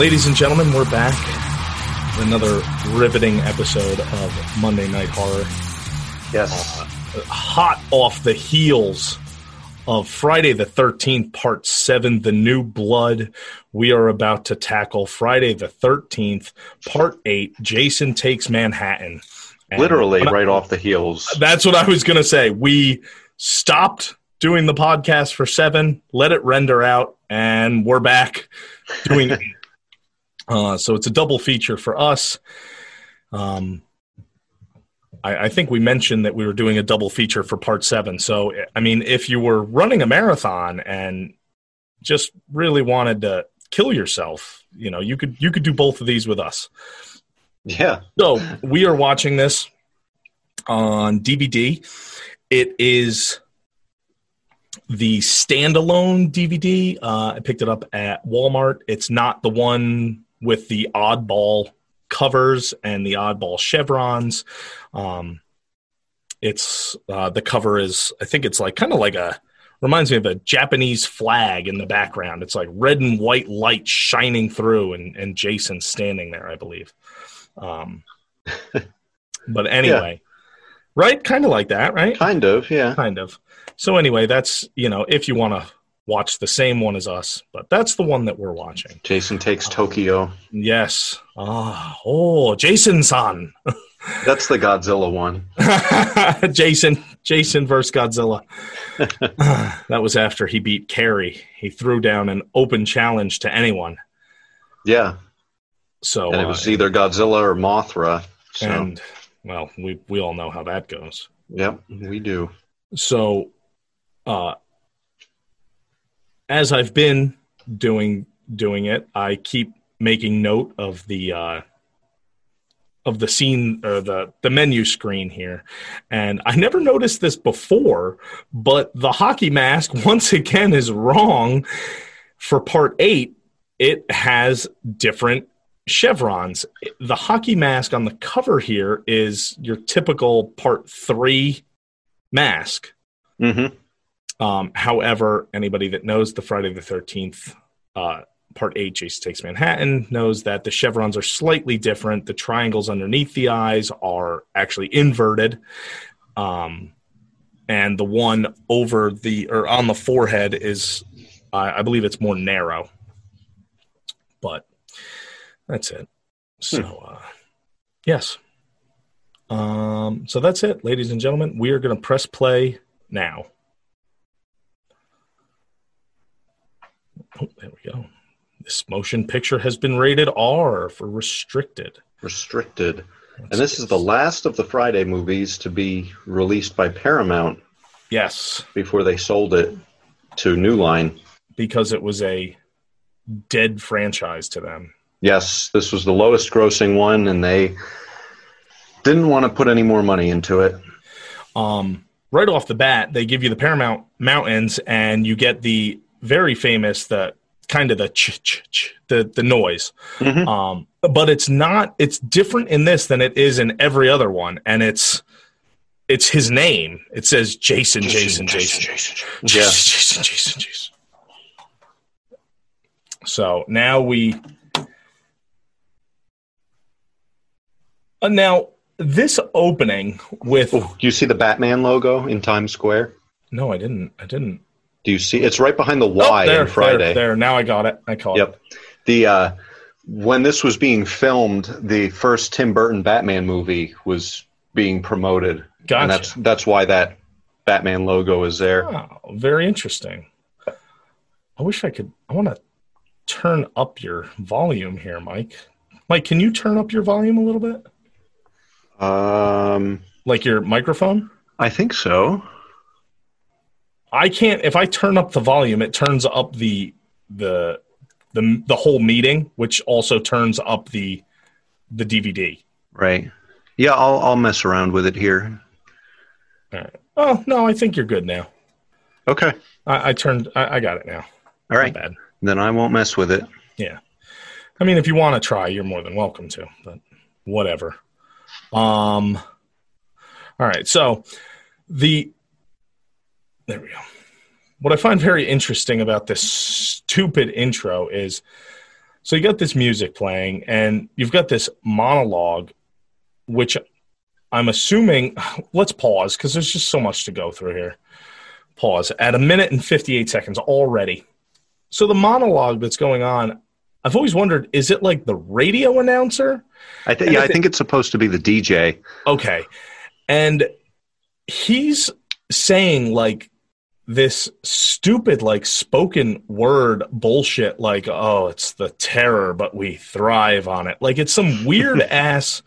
Ladies and gentlemen, we're back. with Another riveting episode of Monday Night Horror. Yes. Uh, hot off the heels of Friday the 13th, Part 7, The New Blood. We are about to tackle Friday the 13th, Part 8, Jason Takes Manhattan. And Literally I- right off the heels. That's what I was going to say. We stopped doing the podcast for seven, let it render out, and we're back doing it. Uh, so it's a double feature for us. Um, I, I think we mentioned that we were doing a double feature for part seven. So, I mean, if you were running a marathon and just really wanted to kill yourself, you know, you could you could do both of these with us. Yeah. So we are watching this on DVD. It is the standalone DVD. Uh, I picked it up at Walmart. It's not the one with the oddball covers and the oddball chevrons. Um, it's uh, the cover is I think it's like kind of like a reminds me of a Japanese flag in the background. It's like red and white light shining through, and and Jason standing there, I believe. Um, but anyway, right? Kind of like that, right? Kind of, yeah. Kind of. So anyway, that's you know if you want to watch the same one as us, but that's the one that we're watching. Jason takes Tokyo. Yes. Ah, oh, Jason-san. That's the Godzilla one. Jason, Jason versus Godzilla. that was after he beat Carrie. He threw down an open challenge to anyone. Yeah. So And it uh, was either Godzilla or Mothra. So, and well, we we all know how that goes. yep, we do. So, uh, as I've been doing doing it, I keep making note of the uh, of the scene or the the menu screen here, and I never noticed this before, but the hockey mask once again is wrong for part eight. It has different chevrons. The hockey mask on the cover here is your typical part three mask. hmm Um, however, anybody that knows the Friday the Thirteenth uh, Part Eight, Jason Takes Manhattan, knows that the chevrons are slightly different. The triangles underneath the eyes are actually inverted, um, and the one over the or on the forehead is, I I believe, it's more narrow. But that's it. So, uh, yes. Um, so that's it, ladies and gentlemen. We are going to press play now. Oh, there we go. This motion picture has been rated R for restricted. Restricted. Let's And this get- is the last of the Friday movies to be released by Paramount yes, before they sold it to New Line. because it was a dead franchise to them. Yes, this was the lowest grossing one, and they didn't want to put any more money into it. Um, right off the bat, they give you the Paramount Mountains, and you get the very famous the kind of the ch ch ch the the noise. Mhm. Um, but it's not. It's different in this than it is in every other one, and it's it's his name. It says Jason, Jason, Jason, Jason, Yeah. Jason, Jason, Jason. So now we. Uh, now this opening with Oh, do you see the Batman logo in Times Square? no, I didn't. I didn't. Do you see? It's right behind the Oh, Y there, in Friday. There, there. Now I got it. I caught it. Yep. The uh, when this was being filmed, the first Tim Burton Batman movie was being promoted, Gotcha. and that's that's why that Batman logo is there. Oh, very interesting. I wish I could. I want to turn up your volume here, Mike. Mike, can you turn up your volume a little bit? Um, Like your microphone? I think so. I can't. If I turn up the volume, it turns up the the the the whole meeting, which also turns up the the DVD. Right. Yeah, I'll I'll mess around with it here. All right. Oh no, I think you're good now. Okay. I, I turned. I, I got it now. All right. Not bad. Then I won't mess with it. Yeah. I mean, if you want to try, you're more than welcome to, but whatever. Um, all right. So the, there we go. What I find very interesting about this stupid intro is So you got this music playing, and you've got this monologue, which I'm assuming. Let's pause because there's just so much to go through here. Pause at a minute and 58 seconds already. So the monologue that's going on, I've always wondered: is it like the radio announcer? I think. Yeah, I think it's supposed to be the DJ. Okay, and he's saying like this stupid like spoken word bullshit like oh it's the terror but we thrive on it like it's some weird ass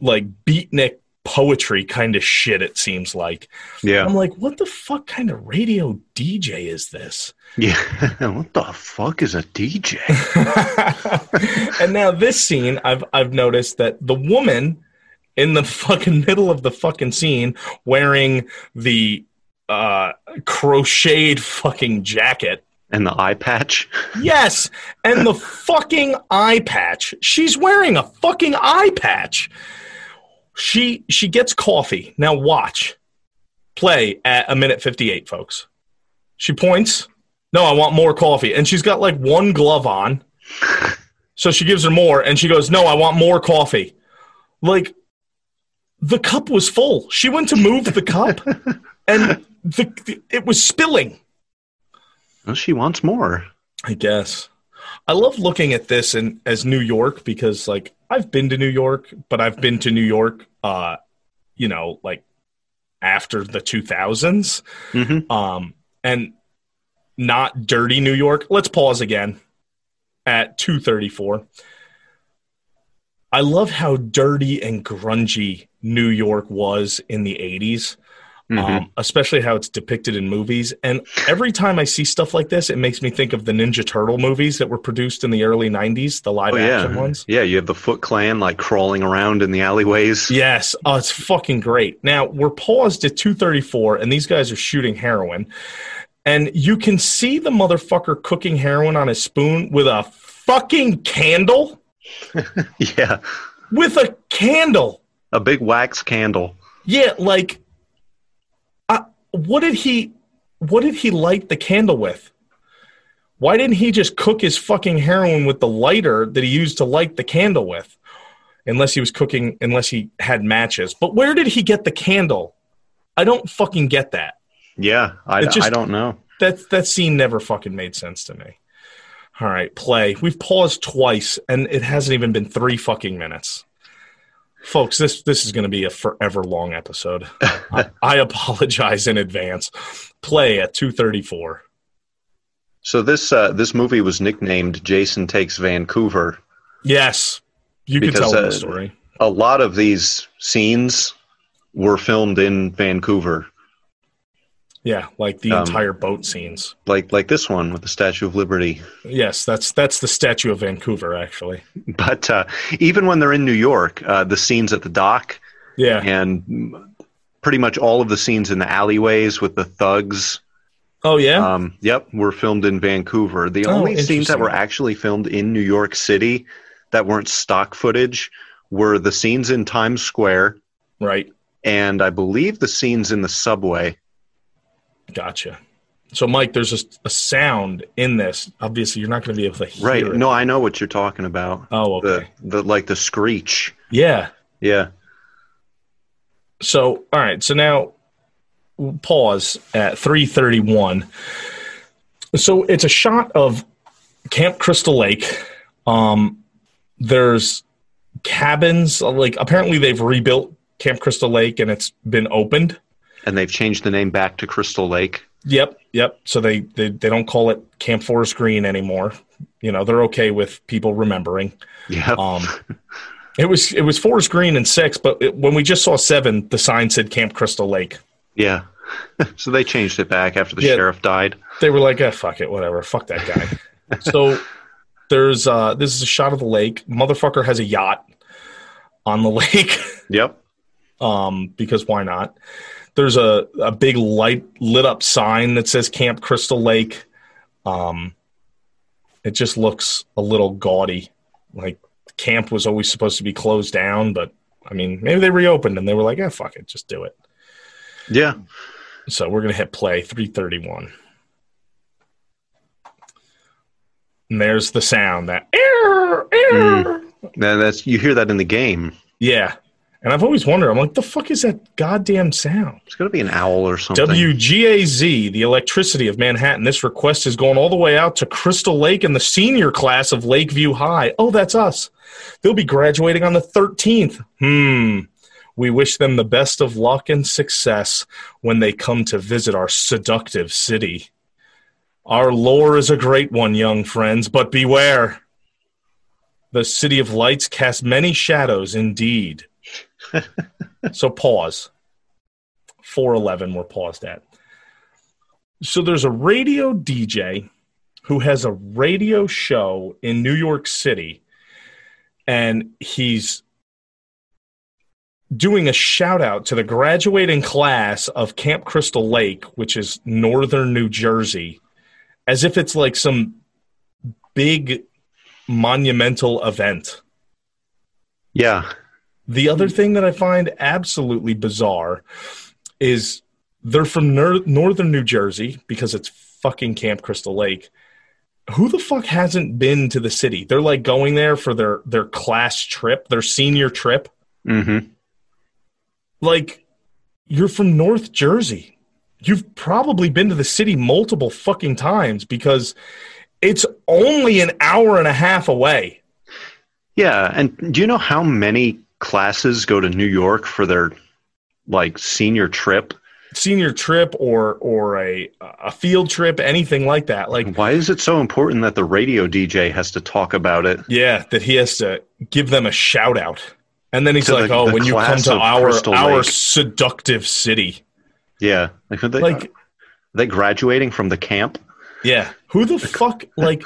like beatnik poetry kind of shit it seems like Yeah. i'm like what the fuck kind of radio dj is this Yeah. what the fuck is a DJ? and now this scene i've i've noticed that the woman in the fucking middle of the fucking scene wearing the uh crocheted fucking jacket and the eye patch. Yes, and the fucking eye patch. She's wearing a fucking eye patch. She she gets coffee. Now watch. Play at a minute 58, folks. She points. No, I want more coffee. And she's got like one glove on. So she gives her more and she goes, "No, I want more coffee." Like the cup was full. She went to move the cup and the, it was spilling. Well, she wants more. I guess. I love looking at this in, as New York because, like, I've been to New York, but I've been to New York, uh, you know, like after the 2000s, hmm um, and not dirty New York. Let's pause again at 234. I love how dirty and grungy New York was in the 80s Mm-hmm. um, especially how it's depicted in movies. And every time I see stuff like this, it makes me think of the Ninja Turtle movies that were produced in the early '90s, the live oh action yeah, ones. yeah. You have the Foot Clan like crawling around in the alleyways. Yes, oh, it's fucking great. Now we're paused at 2:34, and these guys are shooting heroin, and you can see the motherfucker cooking heroin on his spoon with a fucking candle. yeah, With a candle. a big wax candle. Yeah, like, what did he, what did he light the candle with? Why didn't he just cook his fucking heroin with the lighter that he used to light the candle with? Unless he was cooking, unless he had matches. But where did he get the candle? I don't fucking get that. Yeah, I, just- I don't know. That that scene never fucking made sense to me. All right, play. We've paused twice, and it hasn't even been three fucking minutes. Folks, this this is going to be a forever long episode. I, I apologize in advance. Play at two thirty four. So this uh, this movie was nicknamed Jason Takes Vancouver. Yes, you can tell uh, the story. A lot of these scenes were filmed in Vancouver, Yeah, like the um, entire boat scenes. like like this one with the Statue of Liberty. Yes, that's that's the statue of Vancouver, actually. But uh, even when they're in New York, uh, the scenes at the dock Yeah. and pretty much all of the scenes in the alleyways with the thugs. Oh yeah. Um, yep, were filmed in Vancouver. The Oh, only scenes that were actually filmed in New York City that weren't stock footage were the scenes in Times Square right. and I believe the scenes in the subway. Gotcha. So, Mike, there's a, a sound in this. Obviously, you're not going to be able to hear Right. it. No, I know what you're talking about. Oh, okay. The the like the screech. Yeah. Yeah. So, all right. So now, we'll pause at 3:31. So it's a shot of Camp Crystal Lake. Um, there's cabins. Like apparently they've rebuilt Camp Crystal Lake and it's been opened. And they've changed the name back to Crystal Lake. Yep, yep. So they, they they don't call it Camp Forest Green anymore. You know, they're okay with people remembering. Yeah. Um, it was it was Forest Green and six, but it, when we just saw seven, the sign said Camp Crystal Lake. yeah. so they changed it back after the Yeah. sheriff died. They were like, "Ah, fuck it, whatever, fuck that guy." so there's uh, this is a shot of the lake. Motherfucker has a yacht on the lake. Yep. um, because why not? There's a, a big light lit up sign that says Camp Crystal Lake. Um, it just looks a little gaudy. Like camp was always supposed to be closed down, but I mean, maybe they reopened and they were like, "Yeah, fuck it, just do it." Yeah. So we're gonna hit play 331. And there's the sound that err, err. Now that's you hear that in the game. Yeah. And I've always wondered, I'm like, the fuck is that goddamn sound? It's gonna be an owl or something. WGAZ, the electricity of Manhattan. This request is going all the way out to Crystal Lake and the senior class of Lakeview High. Oh, that's us. They'll be graduating on the 13th. Hmm. We wish them the best of luck and success when they come to visit our seductive city. Our lore is a great one, young friends, but beware. The City of Lights casts many shadows indeed. So pause. 411 we're paused at. So there's a radio DJ who has a radio show in New York City and he's doing a shout out to the graduating class of Camp Crystal Lake, which is northern New Jersey, as if it's like some big monumental event. Yeah. The other thing that I find absolutely bizarre is they're from ner- northern New Jersey because it's fucking Camp Crystal Lake. Who the fuck hasn't been to the city? They're like going there for their their class trip, their senior trip. Mm-hmm. Like you're from North Jersey. You've probably been to the city multiple fucking times because it's only an hour and a half away. Yeah, and do you know how many classes go to New York for their like senior trip? Senior trip or or a a field trip, anything like that. Like Why is it so important that the radio DJ has to talk about it? yeah, that he has to give them a shout out. And then he's like, the- "Oh, the when you come to our Crystal our Lake." seductive city." Yeah, like they, Like are they graduating from the camp? Yeah. Who the fuck, like,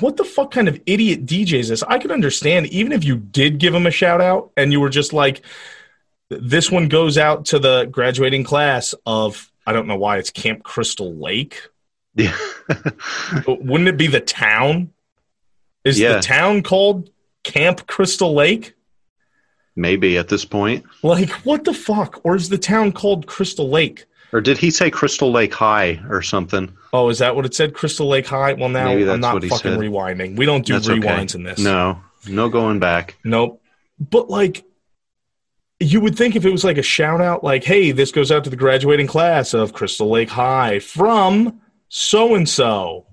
what the fuck kind of idiot DJ is this? I could understand even if you did give him a shout out and you were just like, this one goes out to the graduating class of, I don't know why it's Camp Crystal Lake. Yeah, wouldn't it be the town? Is Yeah. the town called Camp Crystal Lake? maybe at this point. Like, what the fuck? Or is the town called Crystal Lake? Or did he say Crystal Lake High or something? Oh, is that what it said? Crystal Lake High? Well, now I'm not fucking said. rewinding. We don't do That's okay. rewinds in this. No, no going back. Nope. But like, you would think if it was like a shout out, like, hey, this goes out to the graduating class of Crystal Lake High from so and so.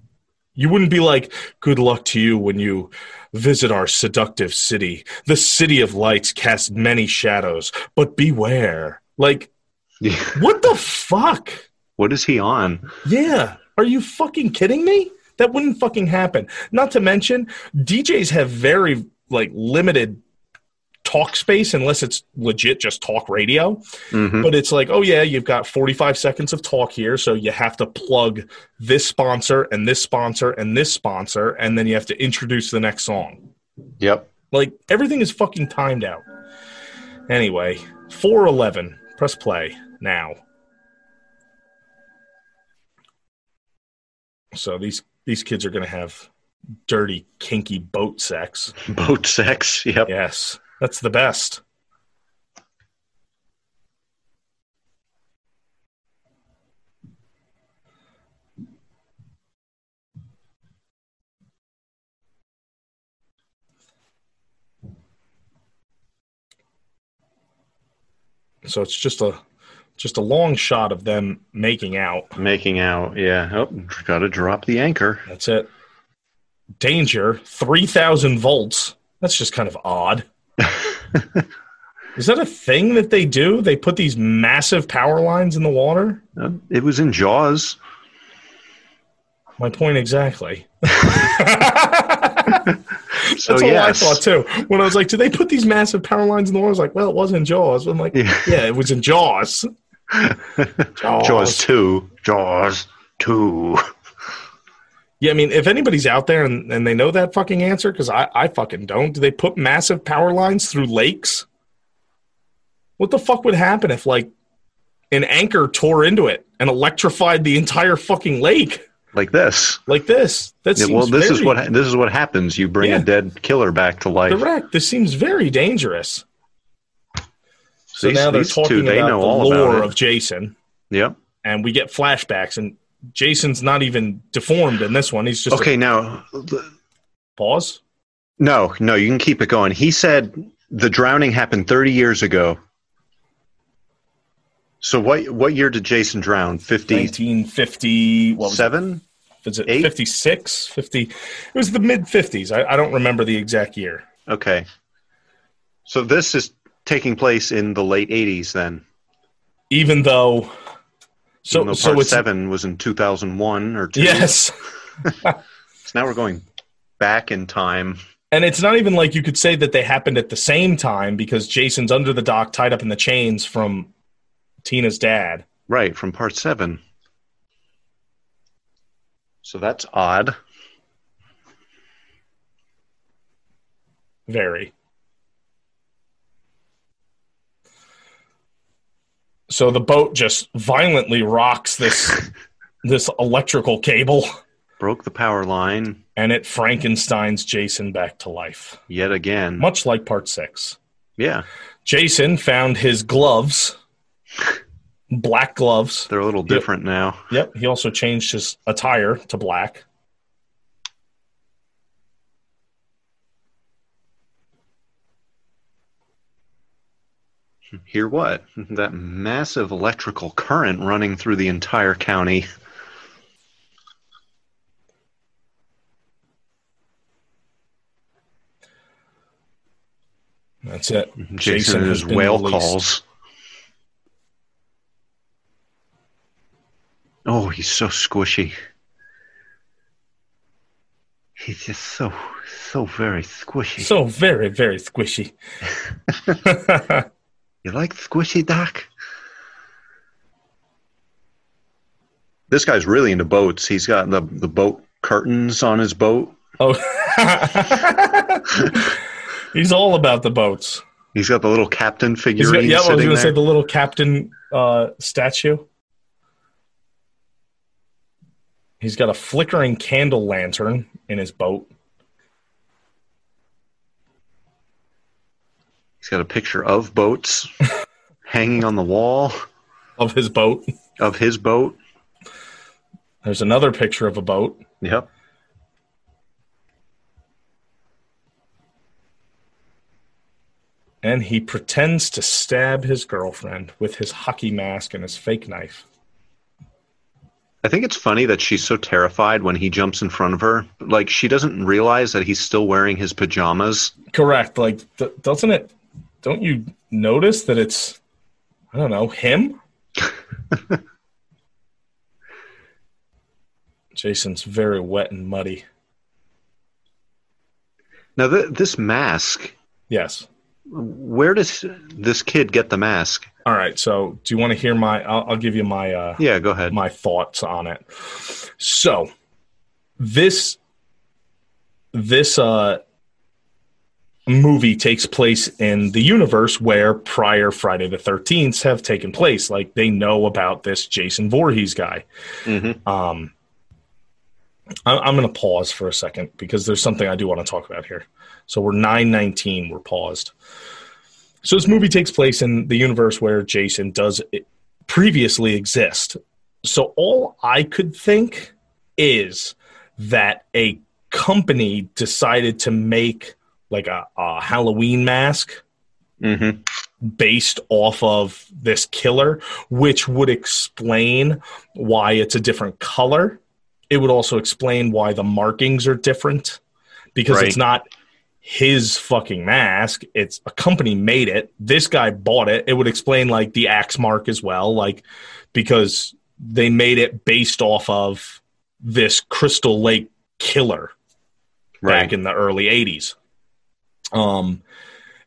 You wouldn't be like, good luck to you when you visit our seductive city. The city of lights casts many shadows, but beware. Like, Yeah. what the fuck? What is he on? Yeah. Are you fucking kidding me? That wouldn't fucking happen. Not to mention, DJs have very like limited talk space unless it's legit just talk radio. hmm But it's like, oh yeah, you've got 45 seconds of talk here, so you have to plug this sponsor and this sponsor and this sponsor, and then you have to introduce the next song. Yep. Like everything is fucking timed out. Anyway, 411. Press play now. So these these kids are going to have dirty, kinky boat sex. Boat sex. Yep. Yes, that's the best. So it's just a just a long shot of them making out. Making out. Yeah. Oh, got to drop the anchor. That's it. Danger, 3000 volts. That's just kind of odd. Is that a thing that they do? They put these massive power lines in the water? Uh, It was in Jaws. My point exactly. So That's all yes. I thought too. When I was like, "Do they put these massive power lines in the water?" I was like, "Well, it was in Jaws." I'm like, Yeah. "Yeah, it was in Jaws." Jaws. Jaws two. Jaws two. Yeah, I mean, if anybody's out there and, and they know that fucking answer, because I, I fucking don't, do they put massive power lines through lakes? What the fuck would happen if, like, an anchor tore into it and electrified the entire fucking lake Like this. like this? That Yeah, well, this is what this is what happens. You bring Yeah. a dead killer back to life. correct. This seems very dangerous. So These- now they're these two, talking they about know the about lore it. of Jason, Yep. and we get flashbacks, and Jason's not even deformed in this one. He's just a- Okay, now th- Pause. No, no, you can keep it going. He said the drowning happened 30 years ago. So what what year did Jason drown? 57? 1950. What was it? It Eight? 56? 50? It was the mid 50s. I, I don't remember the exact year. Okay. So this is taking place in the late 80s then. Even though. So, Even though so part. 7 was in 2001 or 2. Yes. So now we're going back in time. And it's not even like you could say that they happened at the same time because Jason's under the dock, tied up in the chains from Tina's dad. Right, from part 7. So that's odd. Very. So the boat just violently rocks this this electrical cable Broke the power line and it Frankenstein's Jason back to life. yet again. Much like part 6. Yeah, Jason found his gloves, black gloves. they're a little different now. Yep, he also changed his attire to black. Hear what? That massive electrical current running through the entire county. That's it. Jason, and has his whale released. calls. Oh, he's so squishy. He's just so, so very squishy. So very, very squishy. you like squishy, Doc? This guy's really into boats. He's got the, the boat curtains on his boat. oh, he's all about the boats. He's got the little captain He's figurine got, yeah, I was going to say the little captain uh, statue. He's got a flickering candle lantern in his boat. He's got a picture of boats hanging on the wall Of his boat. of his boat. There's another picture of a boat. Yep. And he pretends to stab his girlfriend with his hockey mask and his fake knife. I think it's funny that she's so terrified when he jumps in front of her. Like she doesn't realize that he's still wearing his pajamas. Correct. Like, th- doesn't it? Don't you notice that it's, I don't know, him? Jason's very wet and muddy. Now th- this mask, Yes. where does this kid get the mask? All right. So, do you want to hear my? I'll, I'll give you my uh, Yeah, go ahead. my thoughts on it. So, this this uh movie takes place in the universe where prior Friday the 13th have taken place. Like they know about this Jason Voorhees guy. Mhm. Um, I- I'm going to pause for a second because there's something I do want to talk about here. So we're 919. We're paused. So this movie takes place in the universe where Jason does previously exist. So all I could think is that a company decided to make like a, a Halloween mask hmm based off of this killer, which would explain why it's a different color. It would also explain why the markings are different because Right. it's not his fucking mask. It's a company made it. This guy bought it. It would explain like the axe mark as well, like because they made it based off of this Crystal Lake killer Right. back in the early 80s. Um,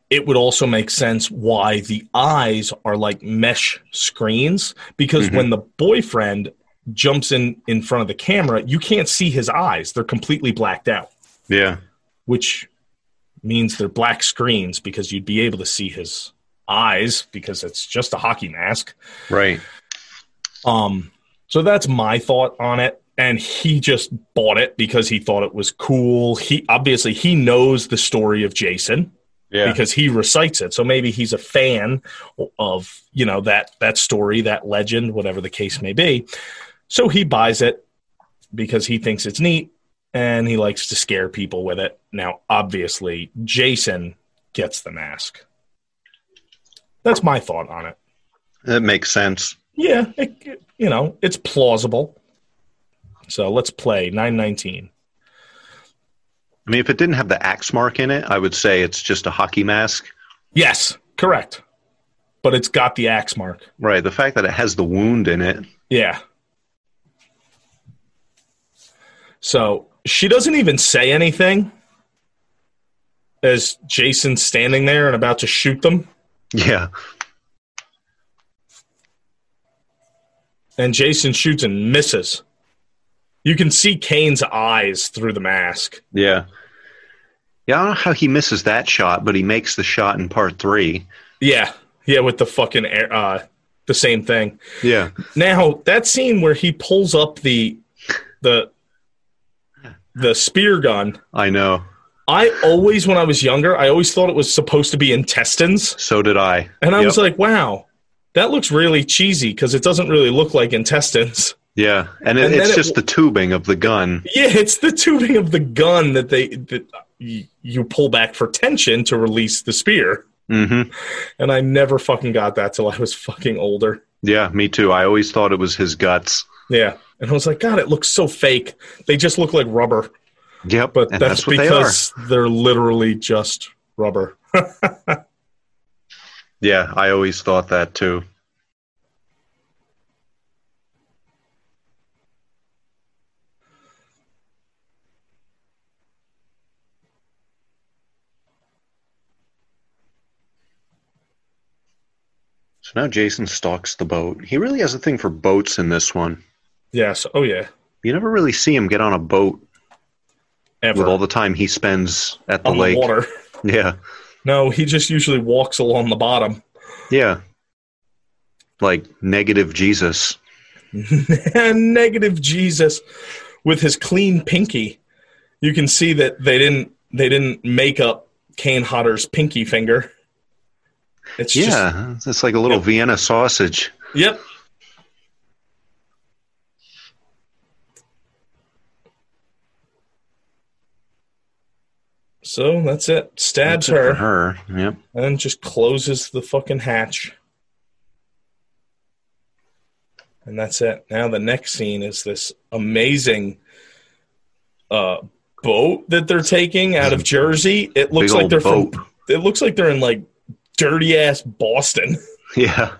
it would also make sense why the eyes are like mesh screens because Mhm. when the boyfriend jumps in in front of the camera, you can't see his eyes. They're completely blacked out, yeah. which means they're black screens because you'd be able to see his eyes because it's just a hockey mask. Right. Um, so that's my thought on it. And he just bought it because he thought it was cool. He obviously he knows the story of Jason Yeah. because he recites it. So maybe he's a fan of you know that that story, that legend, whatever the case may be. So he buys it because he thinks it's neat. and he likes to scare people with it. Now, obviously, Jason gets the mask. That's my thought on it. That makes sense. Yeah, it, you know, it's plausible. So let's play 919. I mean, if it didn't have the axe mark in it, I would say it's just a hockey mask. Yes, correct. But it's got the axe mark. Right. The fact that it has the wound in it. Yeah. So she doesn't even say anything as Jason's standing there and about to shoot them. Yeah. And Jason shoots and misses. You can see Kane's eyes through the mask. Yeah. Yeah, I don't know how he misses that shot, but he makes the shot in part three. Yeah. Yeah, with the fucking air, uh the same thing. Yeah. Now, that scene where he pulls up the the the spear gun, I know. I always when I was younger, I always thought it was supposed to be intestines. So did I. And I Yep. was like, wow, that looks really cheesy because it doesn't really look like intestines. Yeah. And, it, And it's just w- the tubing of the gun. Yeah, it's the tubing of the gun that they that you pull back for tension to release the spear. hmm And I never fucking got that till I was fucking older. Yeah, me too. I always thought it was his guts. Yeah. And I was like, God, it looks so fake. They just look like rubber. Yep. But that's, that's, what they are. because they are literally just rubber. Yeah, I always thought that too. So now Jason stalks the boat. He really has a thing for boats in this one. yes. Oh yeah. You never really see him get on a boat Ever. with all the time he spends at the on lake. the water. Yeah. No, he just usually walks along the bottom. Yeah. Like negative Jesus. Negative Jesus with his clean pinky. You can see that they didn't they didn't make up Kane Hodder's pinky finger. It's just Yeah. it's like a little Yep. Vienna sausage. Yep. So that's it. Stabs That's her, for her. Yep. and then just closes the fucking hatch. And that's it. Now the next scene is this amazing uh, boat that they're taking out of Jersey. It looks Big like they're boat. from. It looks like they're in like dirty ass Boston. Yeah.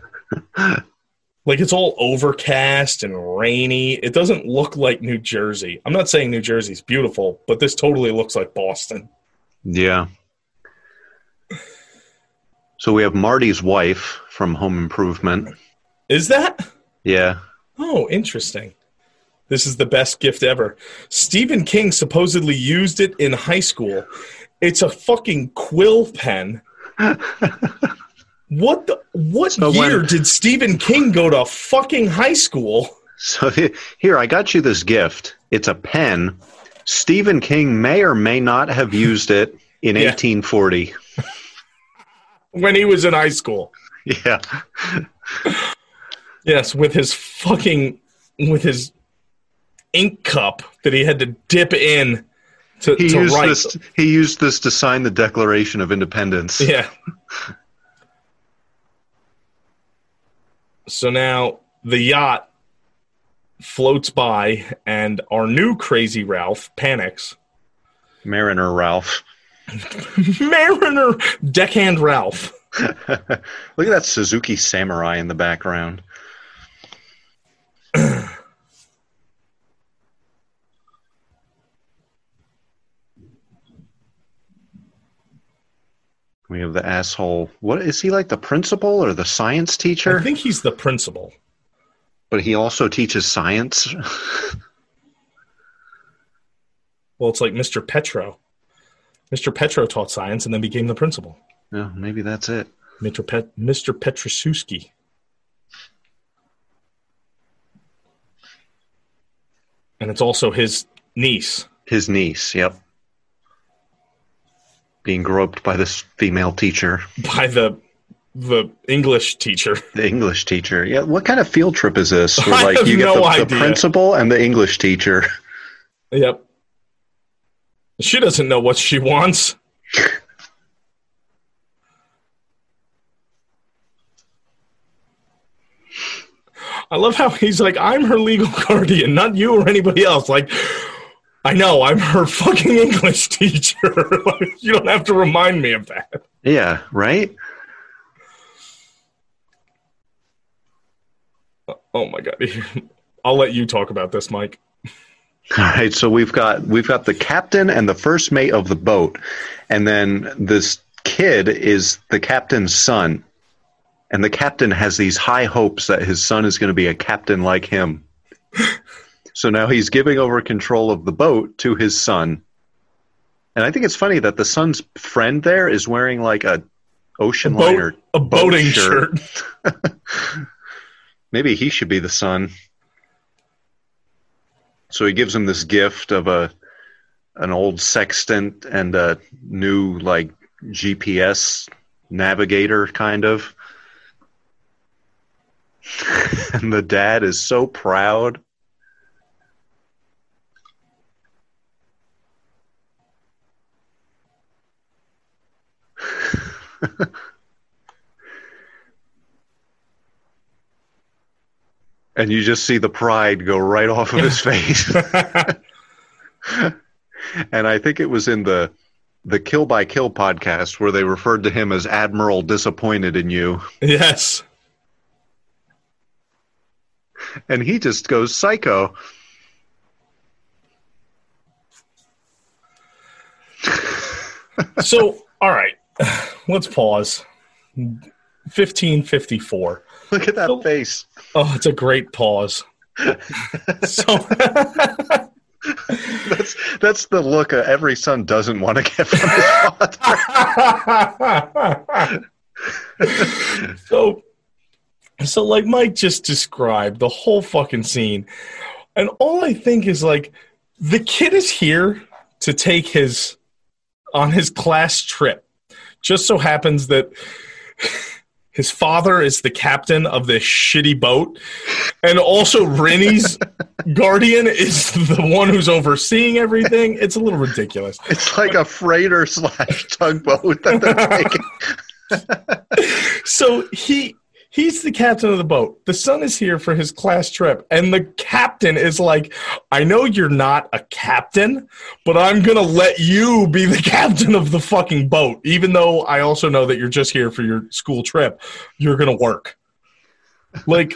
Like it's all overcast and rainy. It doesn't look like New Jersey. I'm not saying New Jersey's beautiful, but this totally looks like Boston. Yeah. So we have Marty's wife from Home Improvement. Is that? Yeah. Oh, interesting. This is the best gift ever. Stephen King supposedly used it in high school. It's a fucking quill pen. What the what So when- year did Stephen King go to fucking high school? So here, I got you this gift. It's a pen. Stephen King may or may not have used it in Yeah. 1840. When he was in high school. Yeah. Yes, with his fucking with his ink cup that he had to dip in to, He to used write. this he used this to sign the Declaration of Independence. Yeah. So now the yacht floats by, and our new crazy Ralph panics. Mariner Ralph. Mariner deckhand Ralph. Look at that Suzuki Samurai in the background. We have the asshole. What is he like? The principal or the science teacher? I think he's the principal. But he also teaches science. Well, it's like Mr. Petro. Mr. Petro taught science and then became the principal. yeah, maybe that's it. Mr. Pet- Mr. Petrasuski. And it's also his niece. His niece. Yep. Being groped by this female teacher, by the the English teacher. the English teacher. Yeah, what kind of field trip is this? Where I like have you get no the, the principal and the English teacher. Yep. She doesn't know what she wants. I love how he's like, I'm her legal guardian, not you or anybody else. Like, I know, I'm her fucking English teacher. like, you don't have to remind me of that. Yeah, right? Uh, oh my god. I'll let you talk about this, Mike. All right, so we've got we've got the captain and the first mate of the boat, and then this kid is the captain's son, and the captain has these high hopes that his son is going to be a captain like him. So now he's giving over control of the boat to his son, and I think it's funny that the son's friend there is wearing like a ocean A boat- liner A boat boating shirt. Maybe he should be the son. So he gives him this gift of a an old sextant and a new like GPS navigator kind of. and the dad is so proud. And you just see the pride go right off of his face. and I think it was in the the Kill by Kill podcast where they referred to him as Admiral Disappointed in You. yes. And he just goes psycho. So, all right, let's pause. 1554. Look at that Oh. face. Oh, it's a great pause. so, That's that's the look a every son doesn't want to get from his father. so, so like Mike just described the whole fucking scene, and all I think is like the kid is here to take his on his class trip. Just so happens that his father is the captain of this shitty boat, and also Rennie's guardian is the one who's overseeing everything. It's a little ridiculous. It's like a freighter slash tugboat that they're taking. so he he's the captain of the boat. The son is here for his class trip, and the captain is like, "I know you're not a captain, but I'm gonna let you be the captain of the fucking boat, even though I also know that you're just here for your school trip. You're gonna work." Like,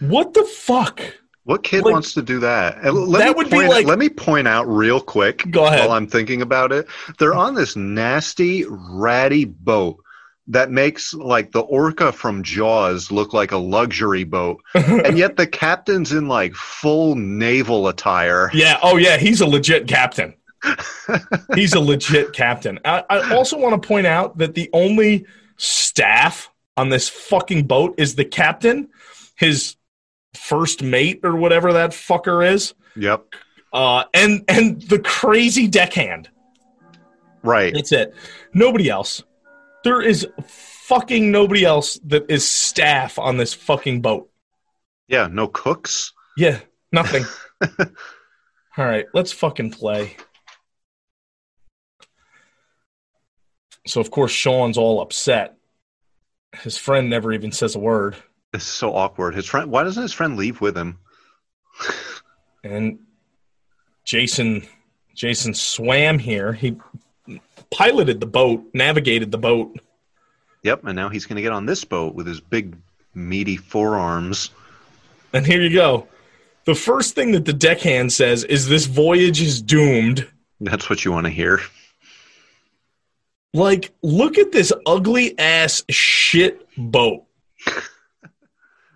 what the fuck? What kid Like- wants to do that? And Let That me would be point, like- let me point out real quick Go ahead. while I'm thinking about it. They're on this nasty, ratty boat that makes like the orca from Jaws look like a luxury boat, and yet the captain's in like full naval attire. Yeah. Oh, yeah. He's a legit captain. he's a legit captain. I, I also want to point out that the only staff on this fucking boat is the captain, his first mate or whatever that fucker is, Yep, uh, and and the crazy deckhand. right. That's it. Nobody else. There is fucking nobody else that is staff on this fucking boat. Yeah, no cooks. Yeah, nothing. All right, let's fucking play. So of course Sean's all upset. His friend never even says a word, It's so awkward. His friend. Why doesn't his friend leave with him? and Jason Jason swam here. He piloted the boat, navigated the boat. Yep, and now he's going to get on this boat with his big, meaty forearms. And here you go. The first thing that the deckhand says is this voyage is doomed. That's what you want to hear. Like, look at this ugly ass shit boat.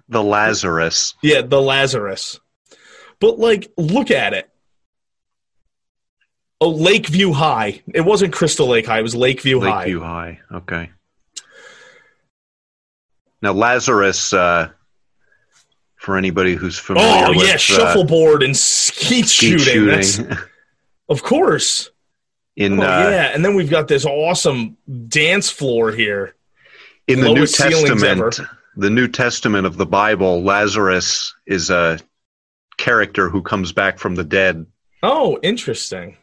The Lazarus. Yeah, the Lazarus. But like, look at it. Oh, Lakeview High. It wasn't Crystal Lake High. It was Lakeview, High. Lakeview High. Okay. Now Lazarus, uh, for anybody who's familiar Oh with yeah, uh, shuffleboard and skeet, skeet shooting. That's- shooting of course. in Oh uh, yeah, and then we've got this awesome dance floor here. in the New Testament, the New Testament of the Bible, Lazarus is a character who comes back from the dead. Oh, interesting.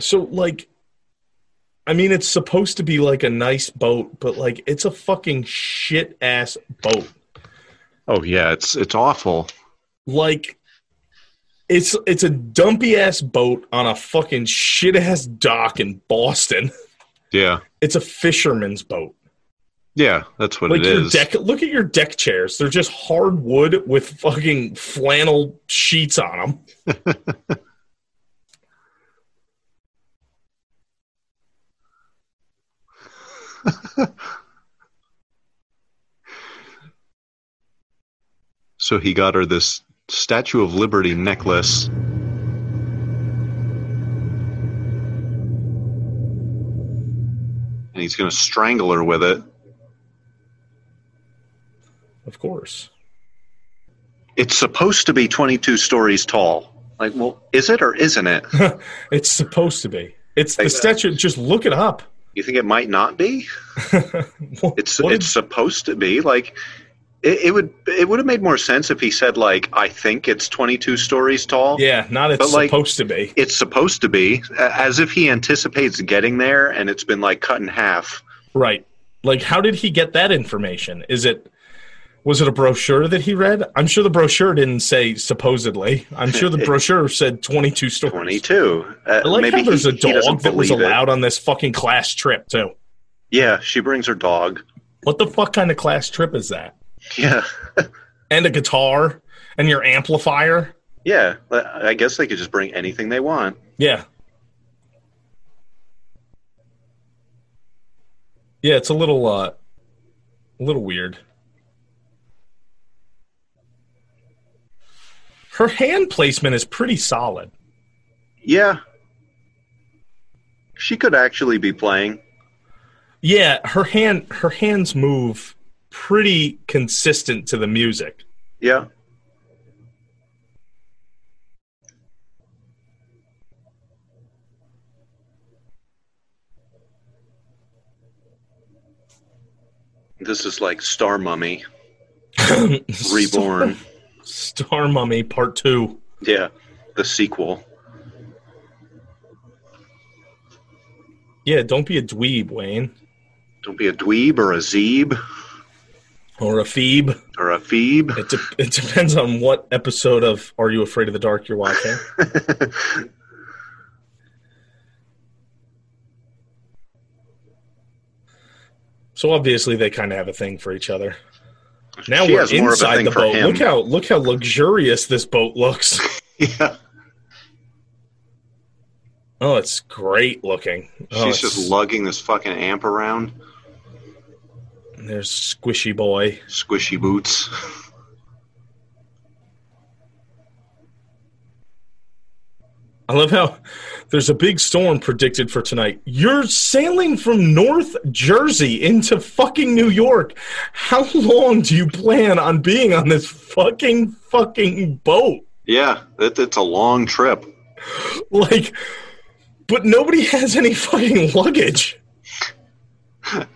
So like I mean it's supposed to be like a nice boat, but like it's a fucking shit ass boat. Oh yeah, it's it's awful. Like it's it's a dumpy ass boat on a fucking shit ass dock in Boston. Yeah. It's a fisherman's boat. Yeah, that's what Like it your is. deck look at your deck chairs. They're just hardwood with fucking flannel sheets on them. So he got her this Statue of Liberty necklace. And he's going to strangle her with it. Of course. It's supposed to be 22 stories tall. Like, well, is it or isn't it? It's supposed to be. It's the statue. Just look it up. You think it might not be? What- It's what it's supposed to be. Like, it, it would it would have made more sense if he said like, I think it's 22 stories tall. yeah, not it's But, like- supposed to be. It's supposed to be, as if he anticipates getting there, and it's been like cut in half. Right. Like, how did he get that information? Is it was it a brochure that he read? I'm sure the brochure didn't say supposedly. I'm sure the brochure said 22 stories. 22. Uh, I like maybe how there's he, a dog that was believe it. allowed on this fucking class trip too. Yeah, she brings her dog. What the fuck kind of class trip is that? Yeah, And a guitar and your amplifier? yeah. I guess they could just bring anything they want. Yeah. Yeah, it's a little uh a little weird. Her hand placement is pretty solid. Yeah, she could actually be playing. Yeah, her hand her hands move pretty consistent to the music. Yeah. This is like Star Mummy Reborn. Star, Mummy Part 2. Yeah, the sequel. Yeah, don't be a dweeb, Wayne. Don't be a dweeb or a zeeb Or a phoebe. or a phoebe. It, de- it depends on what episode of Are You Afraid of the Dark you're watching. So obviously they kind of have a thing for each other. Now She we're has more of a inside thing the boat. Look how look how luxurious this boat looks. yeah, Oh, it's great looking. Oh, she's it's- just lugging this fucking amp around. there's Squishy Boy. Squishy boots. I love how there's a big storm predicted for tonight. You're sailing from North Jersey into fucking New York. How long do you plan on being on this fucking fucking boat? Yeah, it, it's a long trip. Like, but nobody has any fucking luggage.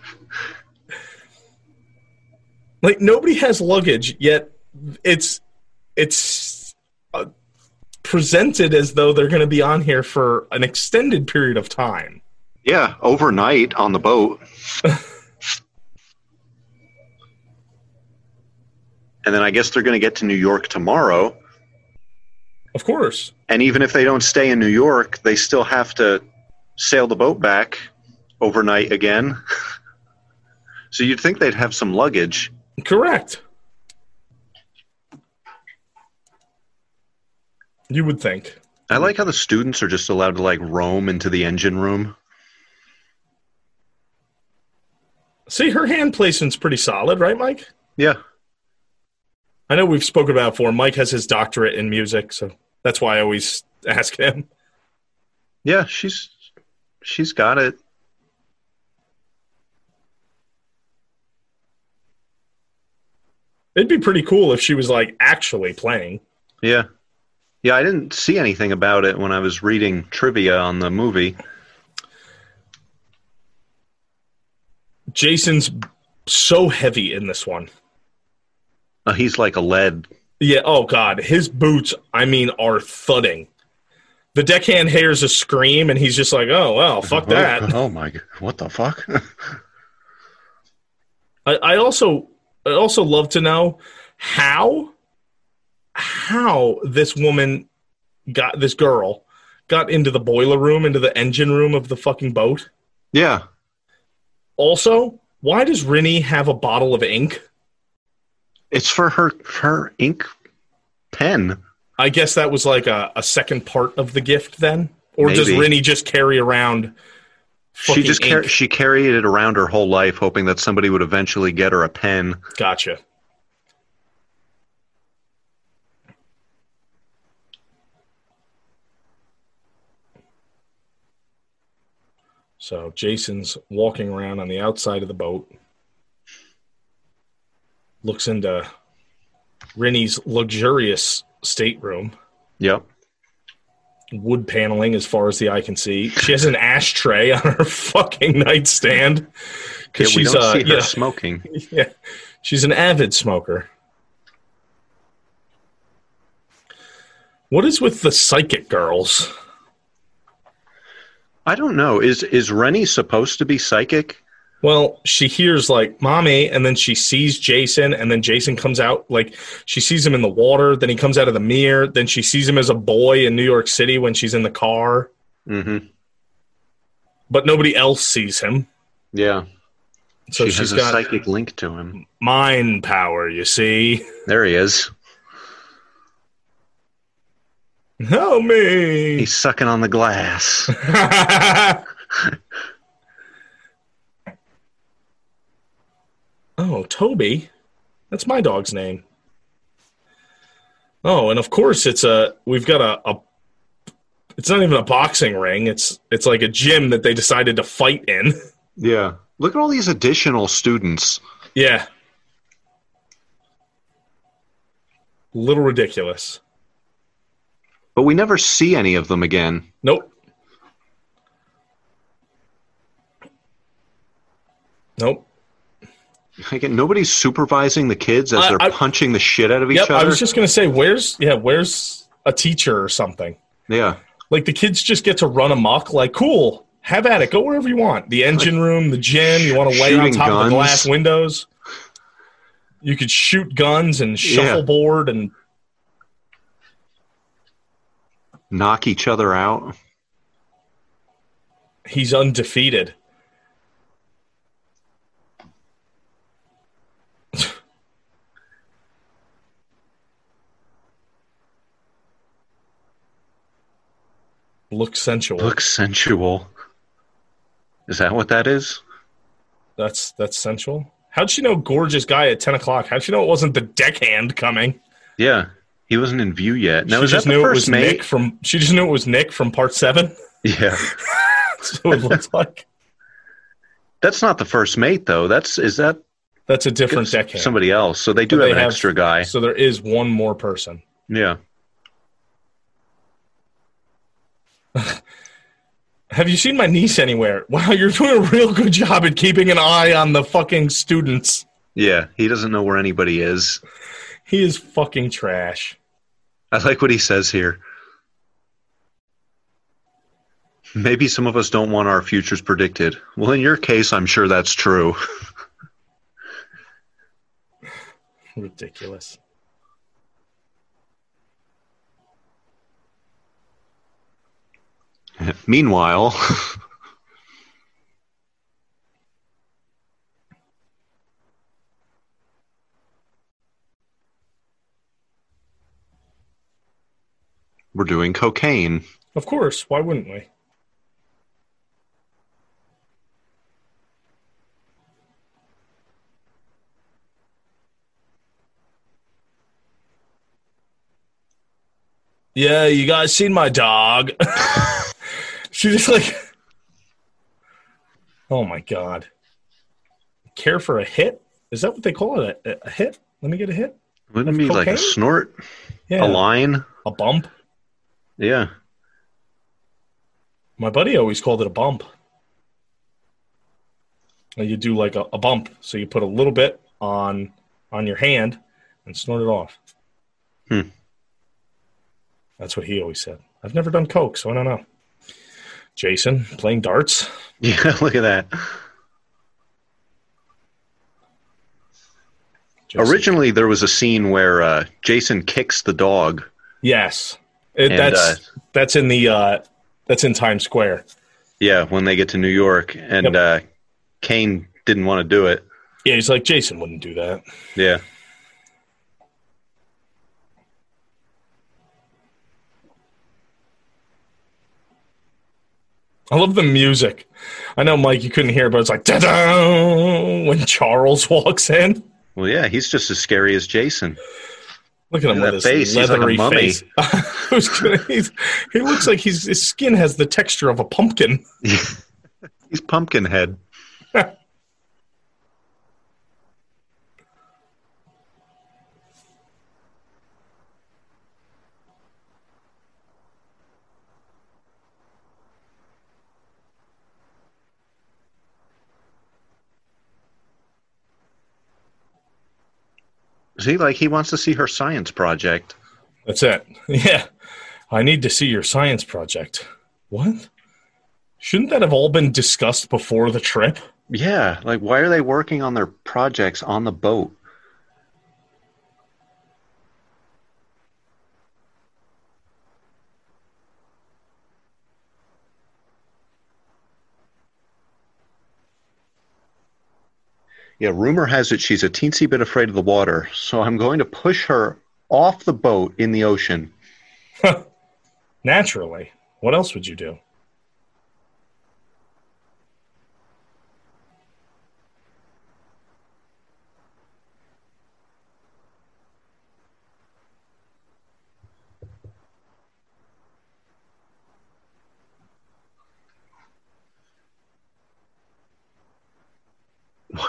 like nobody has luggage yet. It's it's presented as though they're going to be on here for an extended period of time. Yeah, overnight on the boat. and then I guess they're going to get to New York tomorrow. Of course. And even if they don't stay in New York, they still have to sail the boat back overnight again. so you'd think they'd have some luggage. Correct. You would think. I like how the students are just allowed to like roam into the engine room. See, her hand placement's pretty solid, right, Mike? Yeah. I know we've spoken about it before. Mike has his doctorate in music, so that's why I always ask him. Yeah, she's she's got it. It'd be pretty cool if she was like actually playing. Yeah. Yeah, I didn't see anything about it when I was reading trivia on the movie. Jason's so heavy in this one. Uh, he's like a lead. Yeah, oh god, his boots, I mean, are thudding. The deckhand hears a scream, and he's just like, "Oh well, fuck that." Oh, my god! What the fuck? I, I also I also love to know how how this woman got this girl got into the boiler room, into the engine room of the fucking boat. yeah, Also, why does Rennie have a bottle of ink? it's for her her ink pen. I guess that was like a, a second part of the gift then? Or does Maybe. Rennie just carry around She just car- she carried it around her whole life, hoping that somebody would eventually get her a pen. Gotcha. So Jason's walking around on the outside of the boat, looks into Rennie's luxurious stateroom, Yep. wood paneling as far as the eye can see. She has an ashtray on her fucking nightstand Yeah, because we she's uh, see her yeah, smoking. yeah, she's an avid smoker. What is with the psychic girls? I don't know. Is is Rennie supposed to be psychic? Well, she hears like mommy, and then she sees Jason, and then Jason comes out like she sees him in the water. Then he comes out of the mirror. Then she sees him as a boy in New York City when she's in the car, Mm-hmm. but nobody else sees him. Yeah. So she she's has a got psychic link to him. mind power. You see? There he is. Help me! He's sucking on the glass. oh, Toby. That's my dog's name. Oh, and of course it's a we've got a, a it's not even a boxing ring. It's it's like a gym that they decided to fight in. yeah. Look at all these additional students. yeah. A Little ridiculous. But we never see any of them again. Nope. Nope. Again, nobody's supervising the kids as I- they're I- punching the shit out of each Yep, I was just gonna say, where's yeah, where's a teacher or something? yeah. Like the kids just get to run amok. Like, cool, have at it. Go wherever you want. The engine room, the gym. You want to lay on top of the glass windows. You could shoot guns and Yeah. shuffleboard and Knock each other out. he's undefeated. Look sensual. Look sensual. Is that what that is? That's that's sensual. How'd she know gorgeous guy at ten o'clock? How'd she know it wasn't the deckhand coming? Yeah. He wasn't in view yet. Now she is that just the knew it was mate? Nick from. She just knew it was Nick from part seven. Yeah. so it looks like That's not the first mate though. That's is that that's a different deckhand. somebody else. So they do have they an have- extra guy. So there is one more person. Yeah. Have you seen my niece anywhere? Wow, you're doing a real good job at keeping an eye on the fucking students. Yeah. He doesn't know where anybody is. He is fucking trash. I like what he says here. Maybe some of us don't want our futures predicted. Well, in your case, I'm sure that's true. Ridiculous. Meanwhile, we're doing cocaine. Of course. Why wouldn't we? Yeah, you guys seen my dog? she just like, oh my god. Care for a hit? Is that what they call it? A, a hit? Let me get a hit. Wouldn't it be like a snort? Yeah, A line? a bump. Yeah. My buddy always called it a bump. You do like a, a bump, so you put a little bit on on your hand and snort it off. Hmm. That's what he always said. I've never done coke, so I don't know. Jason playing darts. Yeah, look at that. Jason. Originally, there was a scene where uh, Jason kicks the dog. yes, It- And, that's uh, that's in the uh, that's in Times Square. Yeah, when they get to New York, and Yep. uh, Kane didn't want to do it. Yeah, he's like Jason wouldn't do that. Yeah, I love the music. I know, Mike, you couldn't hear, but it's like da when Charles walks in. well, yeah, he's just as scary as Jason. Look at him Look with at his that face. Like leathery mummy. face. I was gonna- he looks like his skin has the texture of a pumpkin. He's Pumpkinhead. See, like he wants to see her science project. That's it. Yeah. I need to see your science project. What? Shouldn't that have all been discussed before the trip? Yeah, like why are they working on their projects on the boat? Yeah, rumor has it she's a teensy bit afraid of the water, so I'm going to push her off the boat in the ocean. Naturally. What else would you do?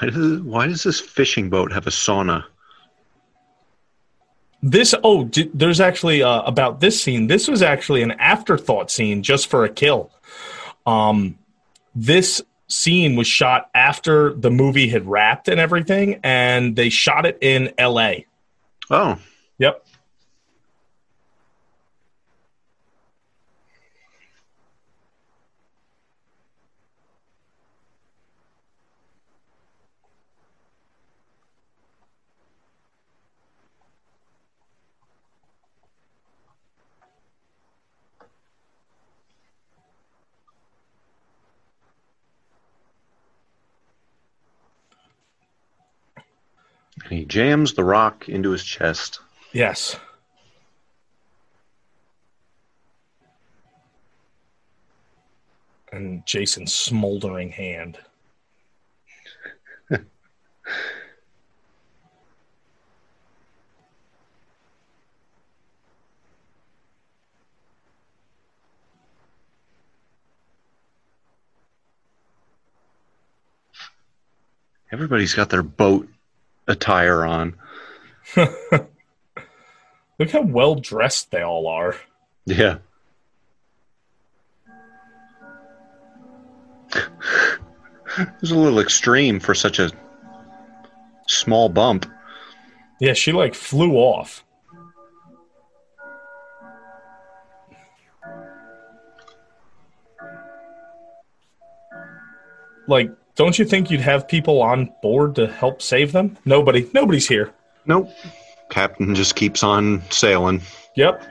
Why does why does this fishing boat have a sauna? This oh, d- there's actually uh, about this scene. This was actually an afterthought scene just for a kill. Um, this scene was shot after the movie had wrapped and everything, and they shot it in L.A. Oh, Yep. Jams the rock into his chest. Yes. And Jason's smoldering hand. Everybody's got their boat attire on. Look how well dressed they all are. Yeah. it was a little extreme for such a small bump. Yeah, she like flew off. Like, don't you think you'd have people on board to help save them? Nobody. Nobody's here. Nope. Captain just keeps on sailing. Yep.